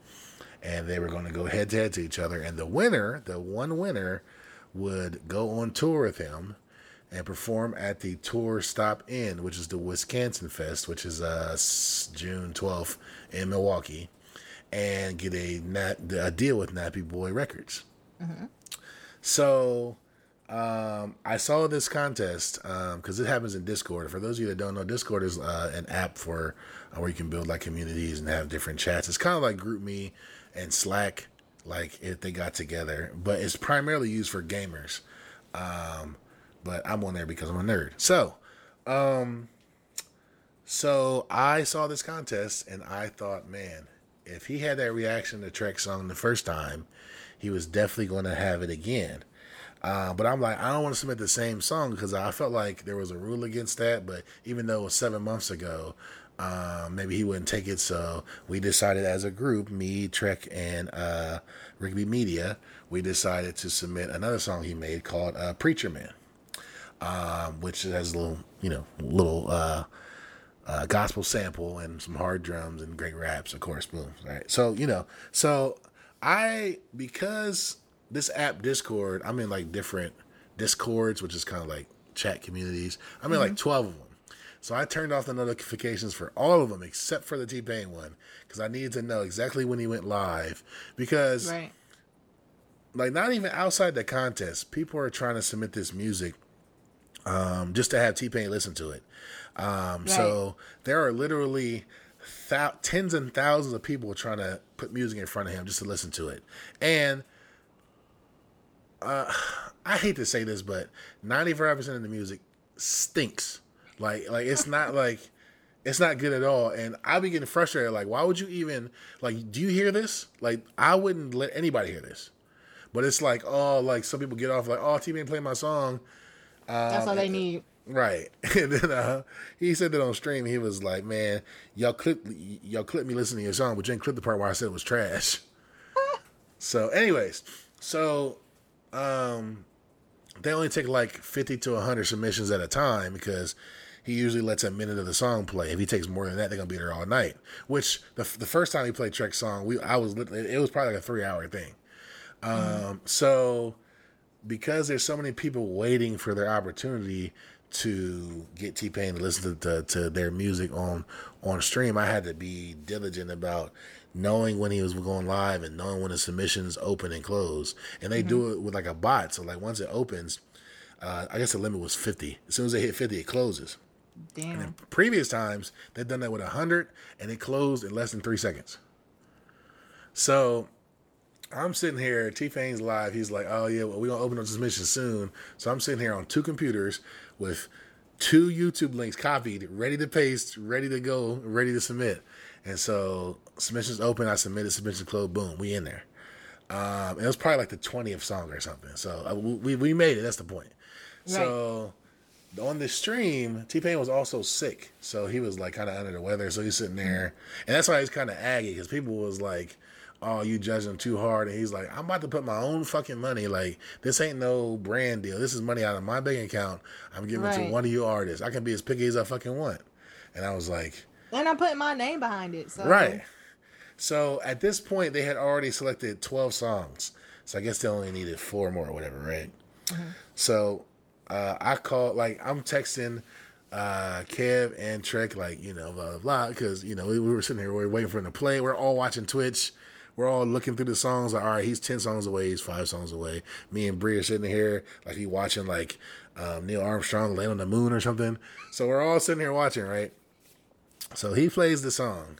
And they were going to go head to head to each other. And the winner, the one winner, would go on tour with him and perform at the tour stop in, which is the Wisconsin Fest, which is uh, June 12th in Milwaukee, and get a, nat- a deal with Nappy Boy Records. So um, I saw this contest because it happens in Discord. For those of you that don't know, Discord is uh, an app for uh, where you can build like communities and have different chats. It's kind of like GroupMe and Slack, like if they got together, but it's primarily used for gamers. Um, but I'm on there because I'm a nerd. So, um, so I saw this contest and I thought, man, if he had that reaction to Trek song the first time, he was definitely going to have it again. Uh, but I'm like, I don't want to submit the same song because I felt like there was a rule against that. But even though it was seven months ago, um, maybe he wouldn't take it. So we decided as a group, me, Trek, and uh, Rigby Media, we decided to submit another song he made called uh, Preacher Man, um, which has a little, you know, little uh, uh, gospel sample and some hard drums and great raps, of course. Boom. Right. So you know, so I because this app Discord, I'm in like different Discords, which is kind of like chat communities. I'm in like 12 of them. So I turned off the notifications for all of them except for the T Pain one because I needed to know exactly when he went live. Because Right. like not even outside the contest, people are trying to submit this music um, just to have T Pain listen to it. Um, So there are literally thou- tens and thousands of people trying to put music in front of him just to listen to it. And uh, I hate to say this, but ninety five percent of the music stinks. Like like it's not like it's not good at all. And I be getting frustrated. Like, why would you even like? Do you hear this? Like, I wouldn't let anybody hear this. But it's like, oh, like some people get off like, oh, T Pain played my song. That's all they need. Right. And then uh, he said that on stream. He was like, "Man, y'all clip y'all clip me listening to your song, but you didn't clip the part where I said it was trash." so, anyways, so um, they only take like fifty to hundred submissions at a time because he usually lets a minute of the song play. If he takes more than that, they're gonna be there all night. Which the the first time he played Trek's song, we I was it was probably like a three hour thing. Um, so because there's so many people waiting for their opportunity to get T Pain to listen to, to to their music on on stream, I had to be diligent about knowing when he was going live and knowing when the submissions open and close. And they do it with like a bot, so like once it opens, uh, I guess the limit was 50. As soon as they hit 50, it closes. Damn. Previous times they've done that with 100 and it closed in less than three seconds. So I'm sitting here, T Pain's live. He's like, oh, yeah, well, we're going to open up this mission soon. So I'm sitting here on two computers with two YouTube links copied, ready to paste, ready to go, ready to submit. And so submissions open, I submitted, submission closed, boom, we in there. Um, it was probably like the 20th song or something. So uh, we, we made it. That's the point. So on the stream, T Pain was also sick, so he was like kind of under the weather. So he's sitting there, and that's why he's kind of aggy because people was like, "Oh, you judging him too hard," and he's like, "I'm about to put my own fucking money. Like this ain't no brand deal. This is money out of my bank account. I'm giving it to one of you artists. I can be as picky as I fucking want." And I was like, And I'm putting my name behind it. So Right. So at this point, they had already selected 12 songs. So I guess they only needed four more or whatever, right? So uh, I called, like, I'm texting uh, Kev and Trek, like, you know, blah, blah, blah, because, you know, we, we were sitting here, we were waiting for him to play. We're all watching Twitch. We're all looking through the songs, like, all right, he's 10 songs away, he's five songs away. Me and Brie are sitting here, like, he watching, like, um, Neil Armstrong land on the moon or something. So we're all sitting here watching, right? So he plays the song,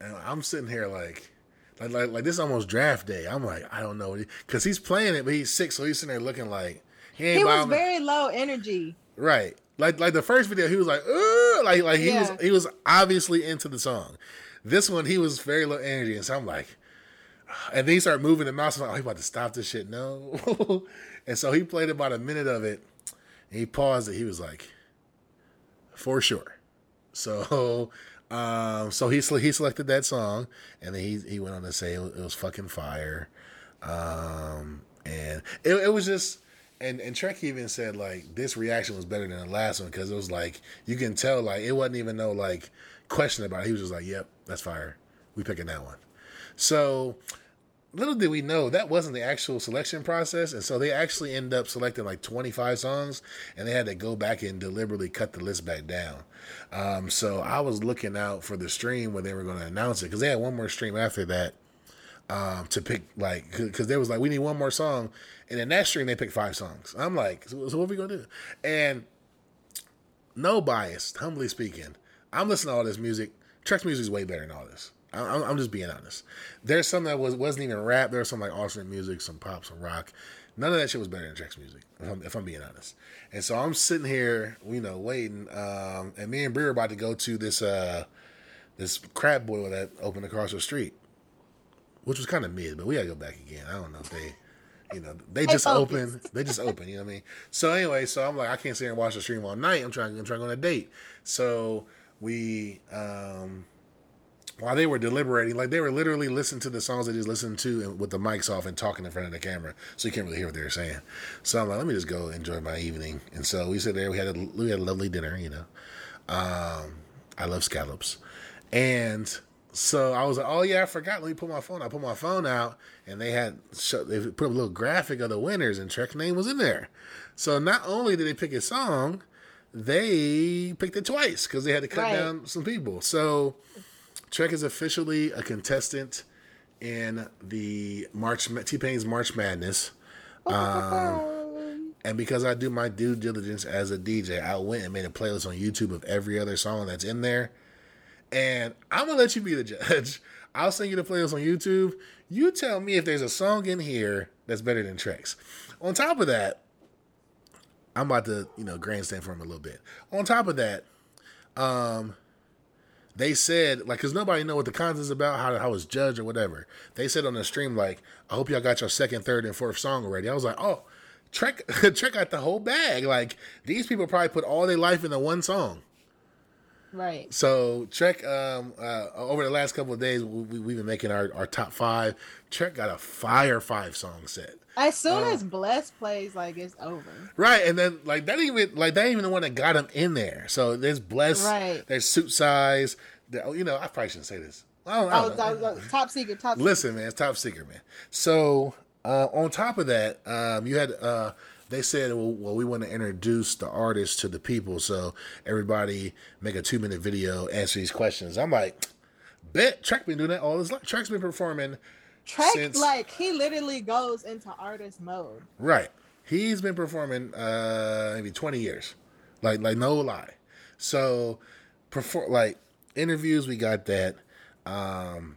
and I'm sitting here like, like, like, like this is almost draft day. I'm like, I don't know, because he's playing it, but he's sick, so he's sitting there looking like he ain't he was very low energy. right. Like, like the first video, he was like, Ugh! like, like he Yeah. was, he was obviously into the song. This one, he was very low energy, and so I'm like, and then he started moving the mouse. I'm like, oh, he about to stop this shit? No. and so he played about a minute of it, and he paused it. He was like, for sure. So, um, so he he selected that song, and then he he went on to say it was, it was fucking fire, um, and it, it was just, and and Trek even said like this reaction was better than the last one because it was like you can tell like it wasn't even no like question about it. He was just like, "Yep, that's fire. We picking that one." So little did we know that wasn't the actual selection process, and so they actually end up selecting like 25 songs, and they had to go back and deliberately cut the list back down. Um, so I was looking out for the stream when they were going to announce it because they had one more stream after that um, to pick like because there was like we need one more song, and in that stream they picked five songs. I'm like, so, so what are we gonna do? And no bias, humbly speaking, I'm listening to all this music. Music is way better than all this. I- I'm just being honest. There's some that was wasn't even rap. There's some like alternate music, some pop, some rock. None of that shit was better than Trek's music, if I'm, if I'm being honest. And so I'm sitting here, you know, waiting. Um, and me and Brie are about to go to this uh, this crab boil that opened across the street, which was kind of mid, but we gotta go back again. I don't know if they, you know, they just open. They just open. You know what I mean? So anyway, so I'm like, I can't sit here and watch the stream all night. I'm trying. I'm trying to go on a date. So we. um while they were deliberating, like they were literally listening to the songs they just listened to and with the mics off and talking in front of the camera, so you can't really hear what they were saying. So I'm like, let me just go enjoy my evening. And so we sit there. We had a we had a lovely dinner. You know, um, I love scallops, and so I was like, oh yeah, I forgot. Let me put my phone. I put my phone out, and they had show, they put a little graphic of the winners, and Trek name was in there. So not only did they pick a song, they picked it twice because they had to cut Right. down some people. So. Trek is officially a contestant in the March T Pain's March Madness. Um, and because I do my due diligence as a DJ, I went and made a playlist on YouTube of every other song that's in there. And I'm gonna let you be the judge. I'll send you the playlist on YouTube. You tell me if there's a song in here that's better than Trek's. On top of that, I'm about to, you know, grandstand for him a little bit. On top of that, um, they said like because nobody know what the content's about how how it's judged or whatever. They said on the stream like i hope y'all got your second third and fourth song already i was like oh trek trek got the whole bag. Like these people probably put all their life into one song. Right. so Trek, um, uh, over the last couple of days, we, we've been making our, our top five. Trek got a fire five song set, As soon Uh, as Bless plays, like it's over. right? And then like that even like that even the one that got him in there. So there's Bless, Right. There's Suit Size. There, oh, you know, I probably shouldn't say this. I don't, I Oh, don't that know. top secret, top secret. Listen, man, it's top secret, man. So uh, on top of that, um, you had uh, they said, well, well, we want to introduce the artist to the people, so everybody make a two minute video answer these questions. I'm like, bet Trek been doing that all his life. Trek's been performing Trek, since like he literally goes into artist mode. right. He's been performing uh, maybe 20 years, like like no lie. So perform like interviews, we got that. Um,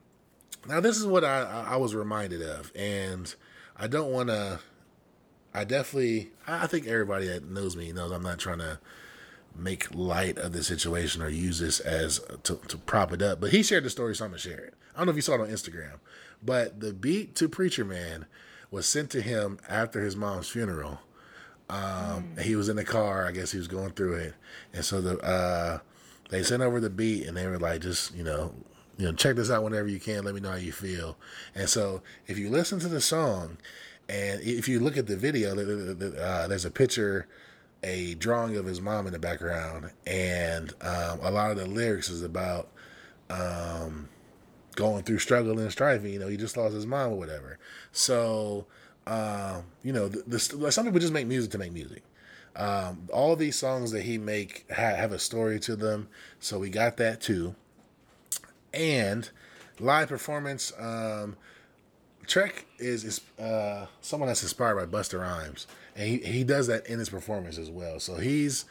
now this is what I, I was reminded of, and I don't want to. I definitely, I I think everybody that knows me knows I'm not trying to make light of the situation or use this as to, to prop it up. But he shared the story, so I'm gonna share it. I don't know if you saw it on Instagram, but the beat to Preacher Man was sent to him after his mom's funeral. Um, He was in the car. I guess he was going through it, and so the uh, they sent over the beat, and they were like, just you know, you know, check this out whenever you can. Let me know how you feel. And so if you listen to the song, and if you look at the video, uh, there's a picture, a drawing of his mom in the background, and um, a lot of the lyrics is about um, going through struggle and striving. You know, he just lost his mom or whatever. So, um, you know, the, the, some people just make music to make music. Um, all these songs that he make ha- have a story to them, so we got that too. And live performance, um, Trek is is uh, someone that's inspired by Busta Rhymes, and he, he does that in his performance as well. So he's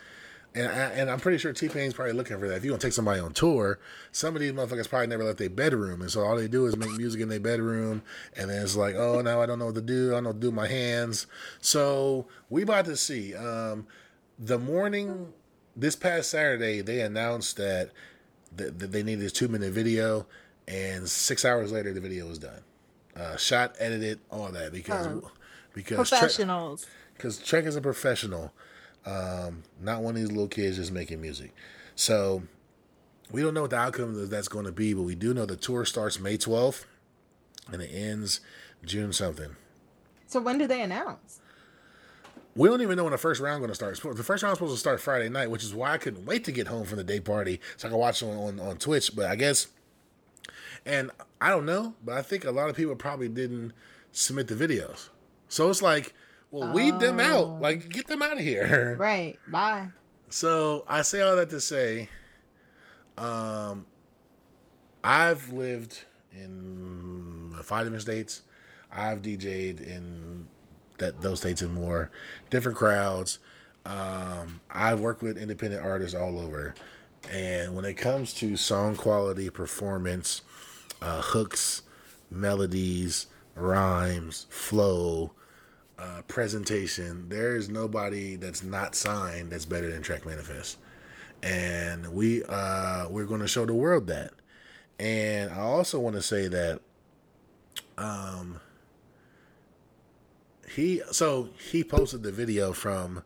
and I, and I'm pretty sure T Pain's probably looking for that. If you're gonna take somebody on tour, some of these motherfuckers probably never left their bedroom, and so all they do is make music in their bedroom, and then it's like, oh, now I don't know what to do. I don't know what to do with my hands. So we about to see. Um, the morning this past Saturday, they announced that that, that they needed a two minute video, and six hours later, the video was done. Uh, shot, edited, all that because Oh. because Professionals. because Trek is a professional, um, not one of these little kids just making music. So we don't know what the outcome of that's going to be, but we do know the tour starts May 12th and it ends June something. So when do they announce? we don't even know when the first round going to start. The first round is supposed to start Friday night, which is why I couldn't wait to get home from the day party so I could watch it on, on, on Twitch. But I guess, and I don't know, but I think a lot of people probably didn't submit the videos. So it's like, well, weed them Oh. out. Like, get them out of here. Right. Bye. So I say all that to say, um, I've lived in five different states. I've DJ'd in that those states and more, different crowds. Um, I've worked with independent artists all over, and when it comes to song quality, performance, uh, hooks, melodies, rhymes, flow, uh, presentation, there is nobody that's not signed that's better than Trek Manifest, and we uh, we're going to show the world that. And I also want to say that, um, he so he posted the video from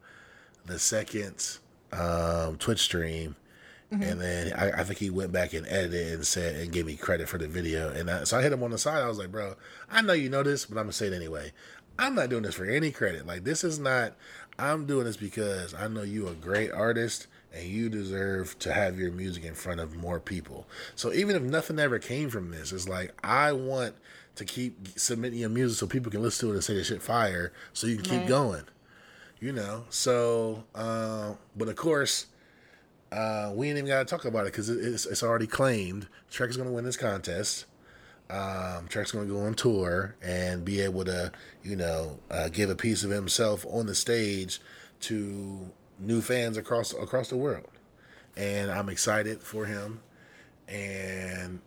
the second um, Twitch stream. And then I, I think he went back and edited and said and gave me credit for the video. And I, so I hit him on the side. I was like, "Bro, I know you know this, but I'm gonna say it anyway. I'm not doing this for any credit. Like this is not. I'm doing this because I know you are a great artist and you deserve to have your music in front of more people. So even if nothing ever came from this, it's like I want to keep submitting your music so people can listen to it and say the shit fire, so you can keep Right. going. You know. So, uh, but of course. Uh, we ain't even got to talk about it because it's, it's already claimed. Trek is going to win this contest. Um, Trek's going to go on tour and be able to, you know, uh, give a piece of himself on the stage to new fans across across the world. And I'm excited for him. And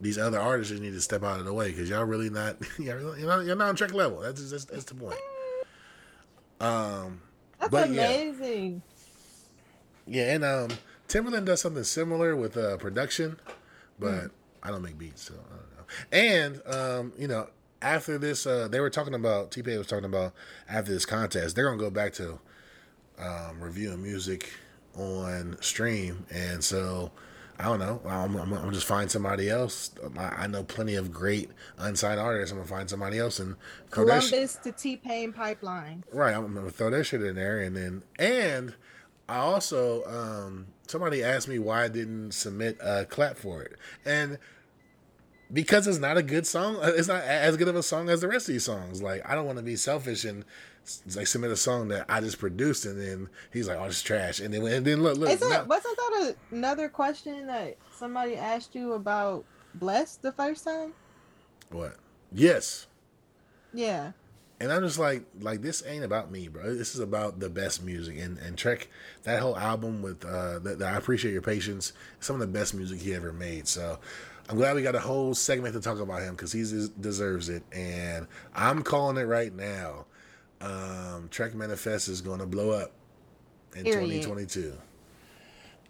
these other artists just need to step out of the way because y'all really not, you're not, you're not on Trek level. That's that's, that's the point. Um, That's But amazing. yeah, and um, Timbaland does something similar with uh, production, but I don't make beats, so know. And um, you know, after this, uh, they were talking about T Pain was talking about after this contest, they're gonna go back to um, reviewing music on stream, and so I don't know. I'm, I'm, I'm just find somebody else. I, I know plenty of great unsigned artists. I'm gonna find somebody else and that sh- Columbus to T Pain pipeline. Right, I'm gonna throw that shit in there, and then and I also um, somebody asked me why I didn't submit a clap for it, and because it's not a good song, uh, it's not as good of a song as the rest of these songs. Like I don't want to be selfish and like submit a song that I just produced, and then he's like, "Oh, it's trash," and then and then look, look, Isn't now- wasn't that a, another question that somebody asked you about Blessed the first time? what? Yes, Yeah. And I'm just like, like this ain't about me, bro. This is about the best music. And and Trek, that whole album with uh, that, that I appreciate your patience. Some of the best music he ever made. So I'm glad we got a whole segment to talk about him because he deserves it. And I'm calling it right now. Um, Trek Manifest is going to blow up in Period. 2022.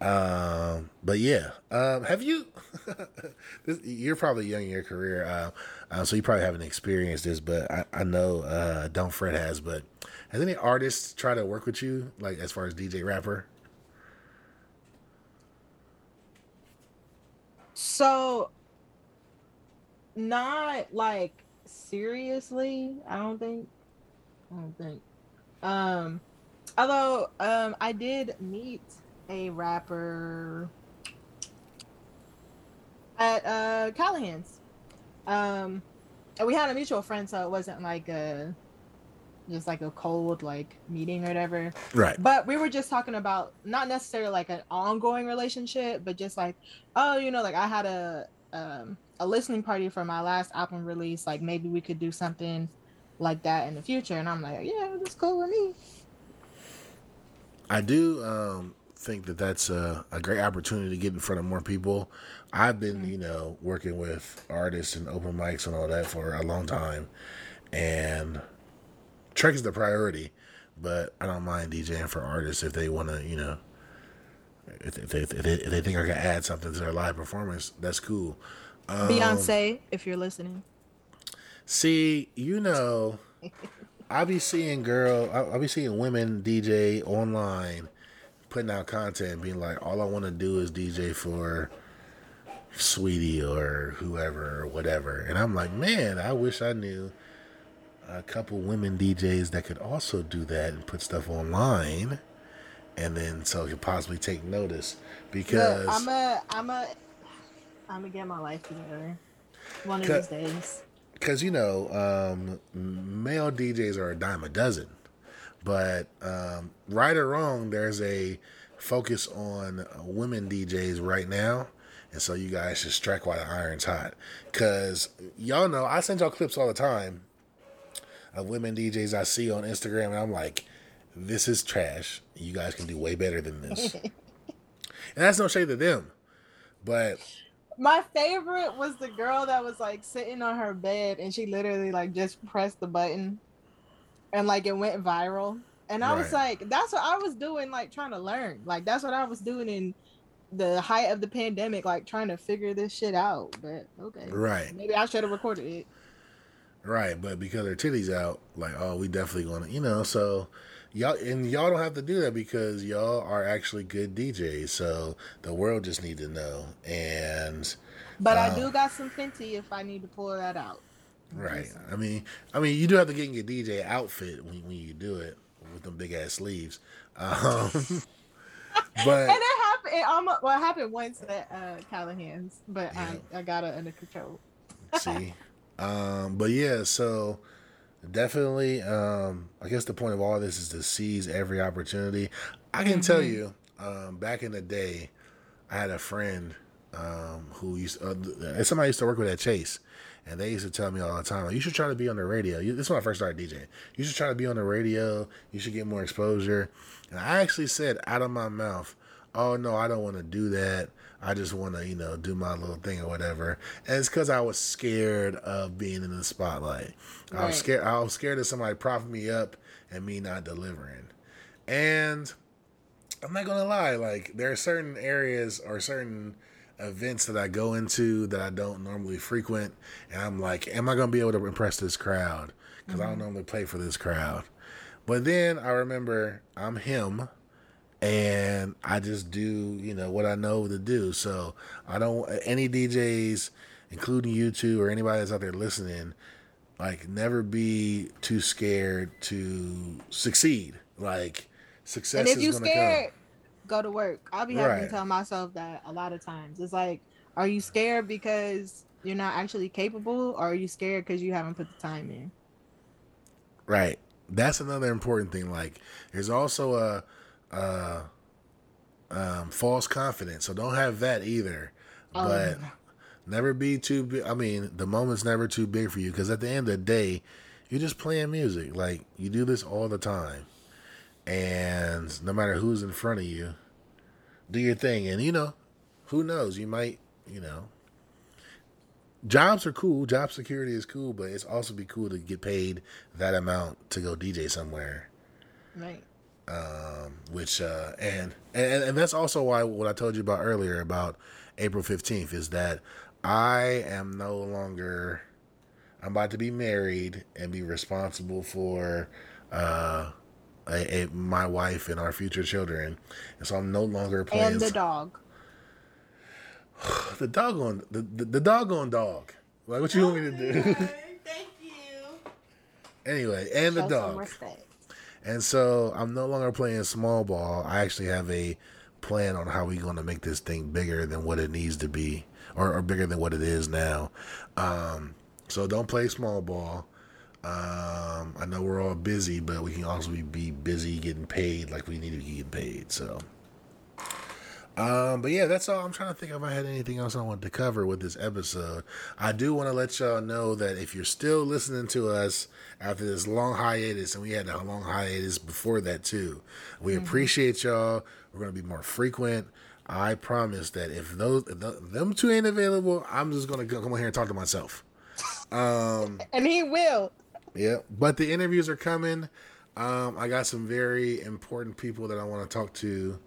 Um, but yeah, um, have you? this, you're probably young in your career, uh, uh, so you probably haven't experienced this. But I, I know uh, Don't Fret has. But has any artist tried to work with you, like as far as DJ rapper? So not like seriously, I don't think. I don't think. Um although um I did meet a rapper at uh Callahan's. Um and we had a mutual friend so it wasn't like a just like a cold like meeting or whatever. Right. But we were just talking about not necessarily like an ongoing relationship, but just like, oh, you know, like I had a um, a listening party for my last album release. Like maybe we could do something like that in the future. And I'm like, yeah, that's cool with me. I do um, think that that's a, a great opportunity to get in front of more people. I've been, you know, working with artists and open mics and all that for a long time, and Trek is the priority. But I don't mind DJing for artists if they want to, you know, if, if, they, if, they, if they think I can add something to their live performance. That's cool. Um, Beyonce, if you're listening. See, you know, I'll be seeing girl, I, I be seeing women DJ online, putting out content, being like, all I want to do is DJ for Saweetie or whoever or whatever, and I'm like, man, I wish I knew a couple women DJs that could also do that and put stuff online, and then so you could possibly take notice because Look, I'm a, I'm a, I'm gonna get my life together. One of these days. because you know um, male DJs are a dime a dozen, but um, right or wrong, there's a focus on women DJs right now, and so you guys should strike while the iron's hot. Because y'all know I send y'all clips all the time of women DJs I see on Instagram, and I'm like, this is trash. You guys can do way better than this. and that's no shade to them, but My favorite was the girl that was like sitting on her bed and she literally like just pressed the button and like it went viral. And I was like, that's what I was doing, like trying to learn. Like that's what I was doing in the height of the pandemic, like trying to figure this shit out. But okay. right. Maybe I should have recorded it. Right, but because her titties out, like, oh, we definitely gonna, you know, so y'all and y'all don't have to do that because y'all are actually good DJs. So the world just need to know. And But Uh, I do got some Fenty if I need to pull that out. right, I mean, I mean, you do have to get in your DJ outfit when when you do it with them big ass sleeves. Um, but And it happened. It almost well, it happened once at uh, Callahan's, but I, I got it under control. see, um, but yeah, so definitely, um, I guess the point of all this is to seize every opportunity. I can tell Mhm. you, um, back in the day, I had a friend um, who used uh, somebody used to work with at Chase, and they used to tell me all the time, like, "You should try to be on the radio." You, this is when I first started DJing. You should try to be on the radio. You should get more exposure. And I actually said out of my mouth, "Oh no, I don't want to do that. I just want to, you know, do my little thing or whatever." And it's because I was scared of being in the spotlight. I was scared. I was scared of somebody propping me up and me not delivering. And I'm not gonna lie, like there are certain areas or certain events that I go into that I don't normally frequent, and I'm like, am I gonna be able to impress this crowd? Because I don't mm-hmm. normally play for this crowd. But then I remember I'm him, and I just do you know what I know to do. So I don't any DJs, including you two or anybody that's out there listening, like never be too scared to succeed. Like success and if you gonna scared, go to work. I'll be having Right. to tell myself that a lot of times. It's like, are you scared because you're not actually capable, or are you scared because you haven't put the time in? Right. That's another important thing. Like there's also a, a um, false confidence. So don't have that either. But Um, never be too big. I mean, the moment's never too big for you because at the end of the day, you're just playing music. Like you do this all the time, and no matter who's in front of you, do your thing. And you know, who knows? You might, you know, jobs are cool. Job security is cool, but it's also be cool to get paid that amount to go DJ somewhere right. Um, which uh, and, and and that's also why what I told you about earlier about April fifteenth is that I am no longer I'm about to be married and be responsible for uh, a, a, my wife and our future children, and so I'm no longer playing And the dog. the doggone the, the, the doggone dog. Like what you want me to do? Thank you. anyway, and the Show some dog. And so I'm no longer playing small ball. I actually have a plan on how we're going to make this thing bigger than what it needs to be, or, or bigger than what it is now. Um, so don't play small ball. Um, I know we're all busy, but we can also be busy getting paid like we need to be getting paid. So, um, but yeah, that's all. I'm trying to think if I had anything else I wanted to cover with this episode. I do want to let y'all know that if you're still listening to us after this long hiatus, and we had a long hiatus before that too, we appreciate y'all. We're gonna be more frequent. I promise that if those if th- them two ain't available, I'm just gonna go, come on here and talk to myself. Um, And he will. yeah, but the interviews are coming. Um, I got some very important people that I want to talk to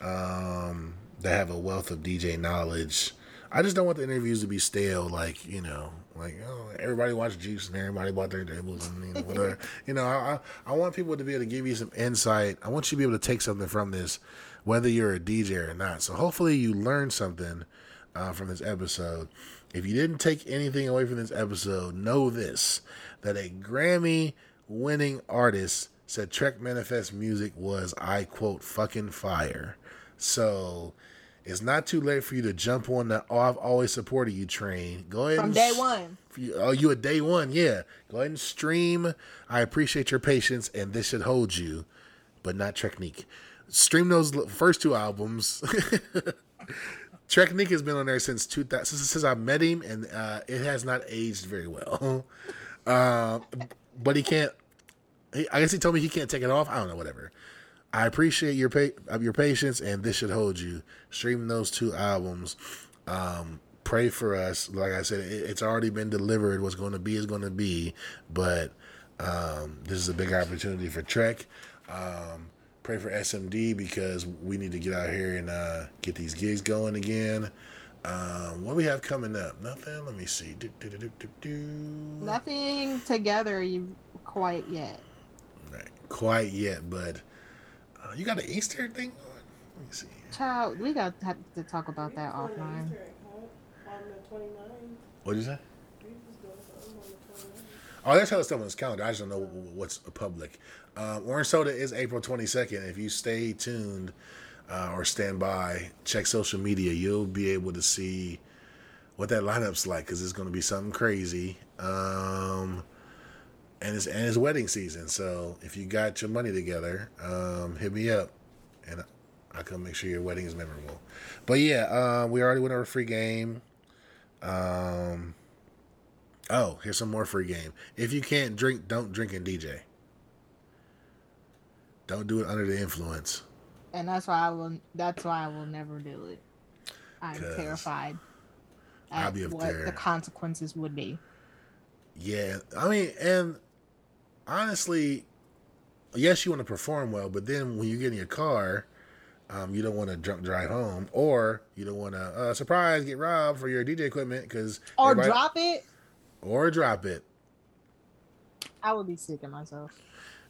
um, that have a wealth of DJ knowledge. I just don't want the interviews to be stale, like you know, like oh, everybody watched Juice and everybody bought their tables and you know, whatever. you know, I, I want people to be able to give you some insight. I want you to be able to take something from this, whether you're a DJ or not. So hopefully you learn something uh, from this episode. If you didn't take anything away from this episode, know this that a Grammy winning artist said Trek Manifest music was, I quote, fucking fire. So it's not too late for you to jump on the oh, I've always supported you train. Go ahead From and day one. you- Oh, you a day one? Yeah. Go ahead and stream. I appreciate your patience, and this should hold you, but not Technique. Stream those first two albums. Technique has been on there since 2000, since, since I met him, and uh, it has not aged very well. uh, but he can't. He, I guess he told me he can't take it off. I don't know. Whatever. I appreciate your pa- your patience, and this should hold you. Stream those two albums. Um, pray for us. Like I said, it, it's already been delivered. What's going to be is going to be. But um, this is a big opportunity for Trek. Um, pray for SMD because we need to get out here and uh, get these gigs going again. Um, what do we have coming up? Nothing. Let me see. Do, do, do. Nothing together you quite yet. Right. Quite yet, but you got an Easter thing going. Let me see. Child, we got to have to talk about that Going offline. Easter egg hunt on the 29th. What'd you say? We was doing on the 29th. Oh, there's other stuff on this calendar. I just don't know what's public. Um, Orange Soda is April 22nd. If you stay tuned uh, or stand by, check social media. You'll be able to see what that lineup's like because it's going to be something crazy. Um, and it's and it's wedding season, so if you got your money together, um, hit me up, and I can make sure your wedding is memorable. But yeah, um, we already went over free game. Um, Oh, here's some more free game. If you can't drink, don't drink and DJ. Don't do it under the influence. And that's why I will that's why I will never do it. I'm terrified I'll be up what there. the consequences would be. Yeah, I mean, and honestly, yes, you want to perform well, but then when you get in your car, um, you don't want to drunk drive home, or you don't want to uh, surprise get robbed for your DJ equipment because Or drop it, or drop it. I would be sick of myself.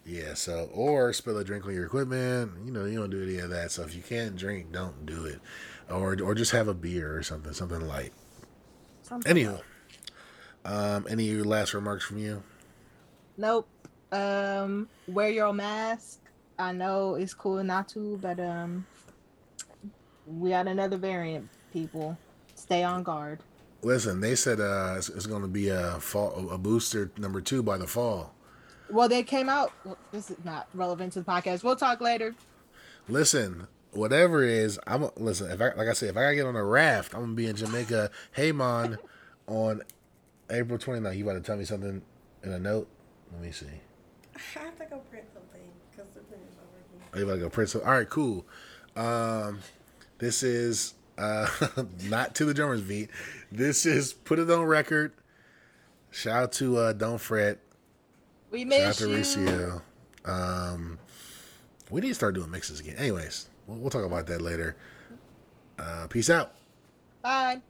Yeah, so or spill a drink on your equipment. You know, you don't do any of that. So if you can't drink, don't do it, or or just have a beer or something, something light. Something Anywho, um, any last remarks from you? Nope. Um, wear your mask. I know it's cool not to, but um, we got another variant. People, stay on guard. Listen, they said uh, it's, it's going to be a fall, a booster number two by the fall. Well, they came out. well, This is not relevant to the podcast. We'll talk later. Listen, whatever it is, I'm listen. If I like I said, if I gotta get on a raft, I'm gonna be in Jamaica, Hey, Haymon, on April 29th. You about to tell me something in a note? Let me see. I have to go print something because the printer's not working. Oh, you about to go print some? All right, cool. Um, this is uh, not to the drummers beat. This is put it on record. Shout out to uh, Don't Fret. We Shout out to you. Ricio. Um, we need to start doing mixes again. Anyways, we'll, we'll talk about that later. Uh, peace out. Bye.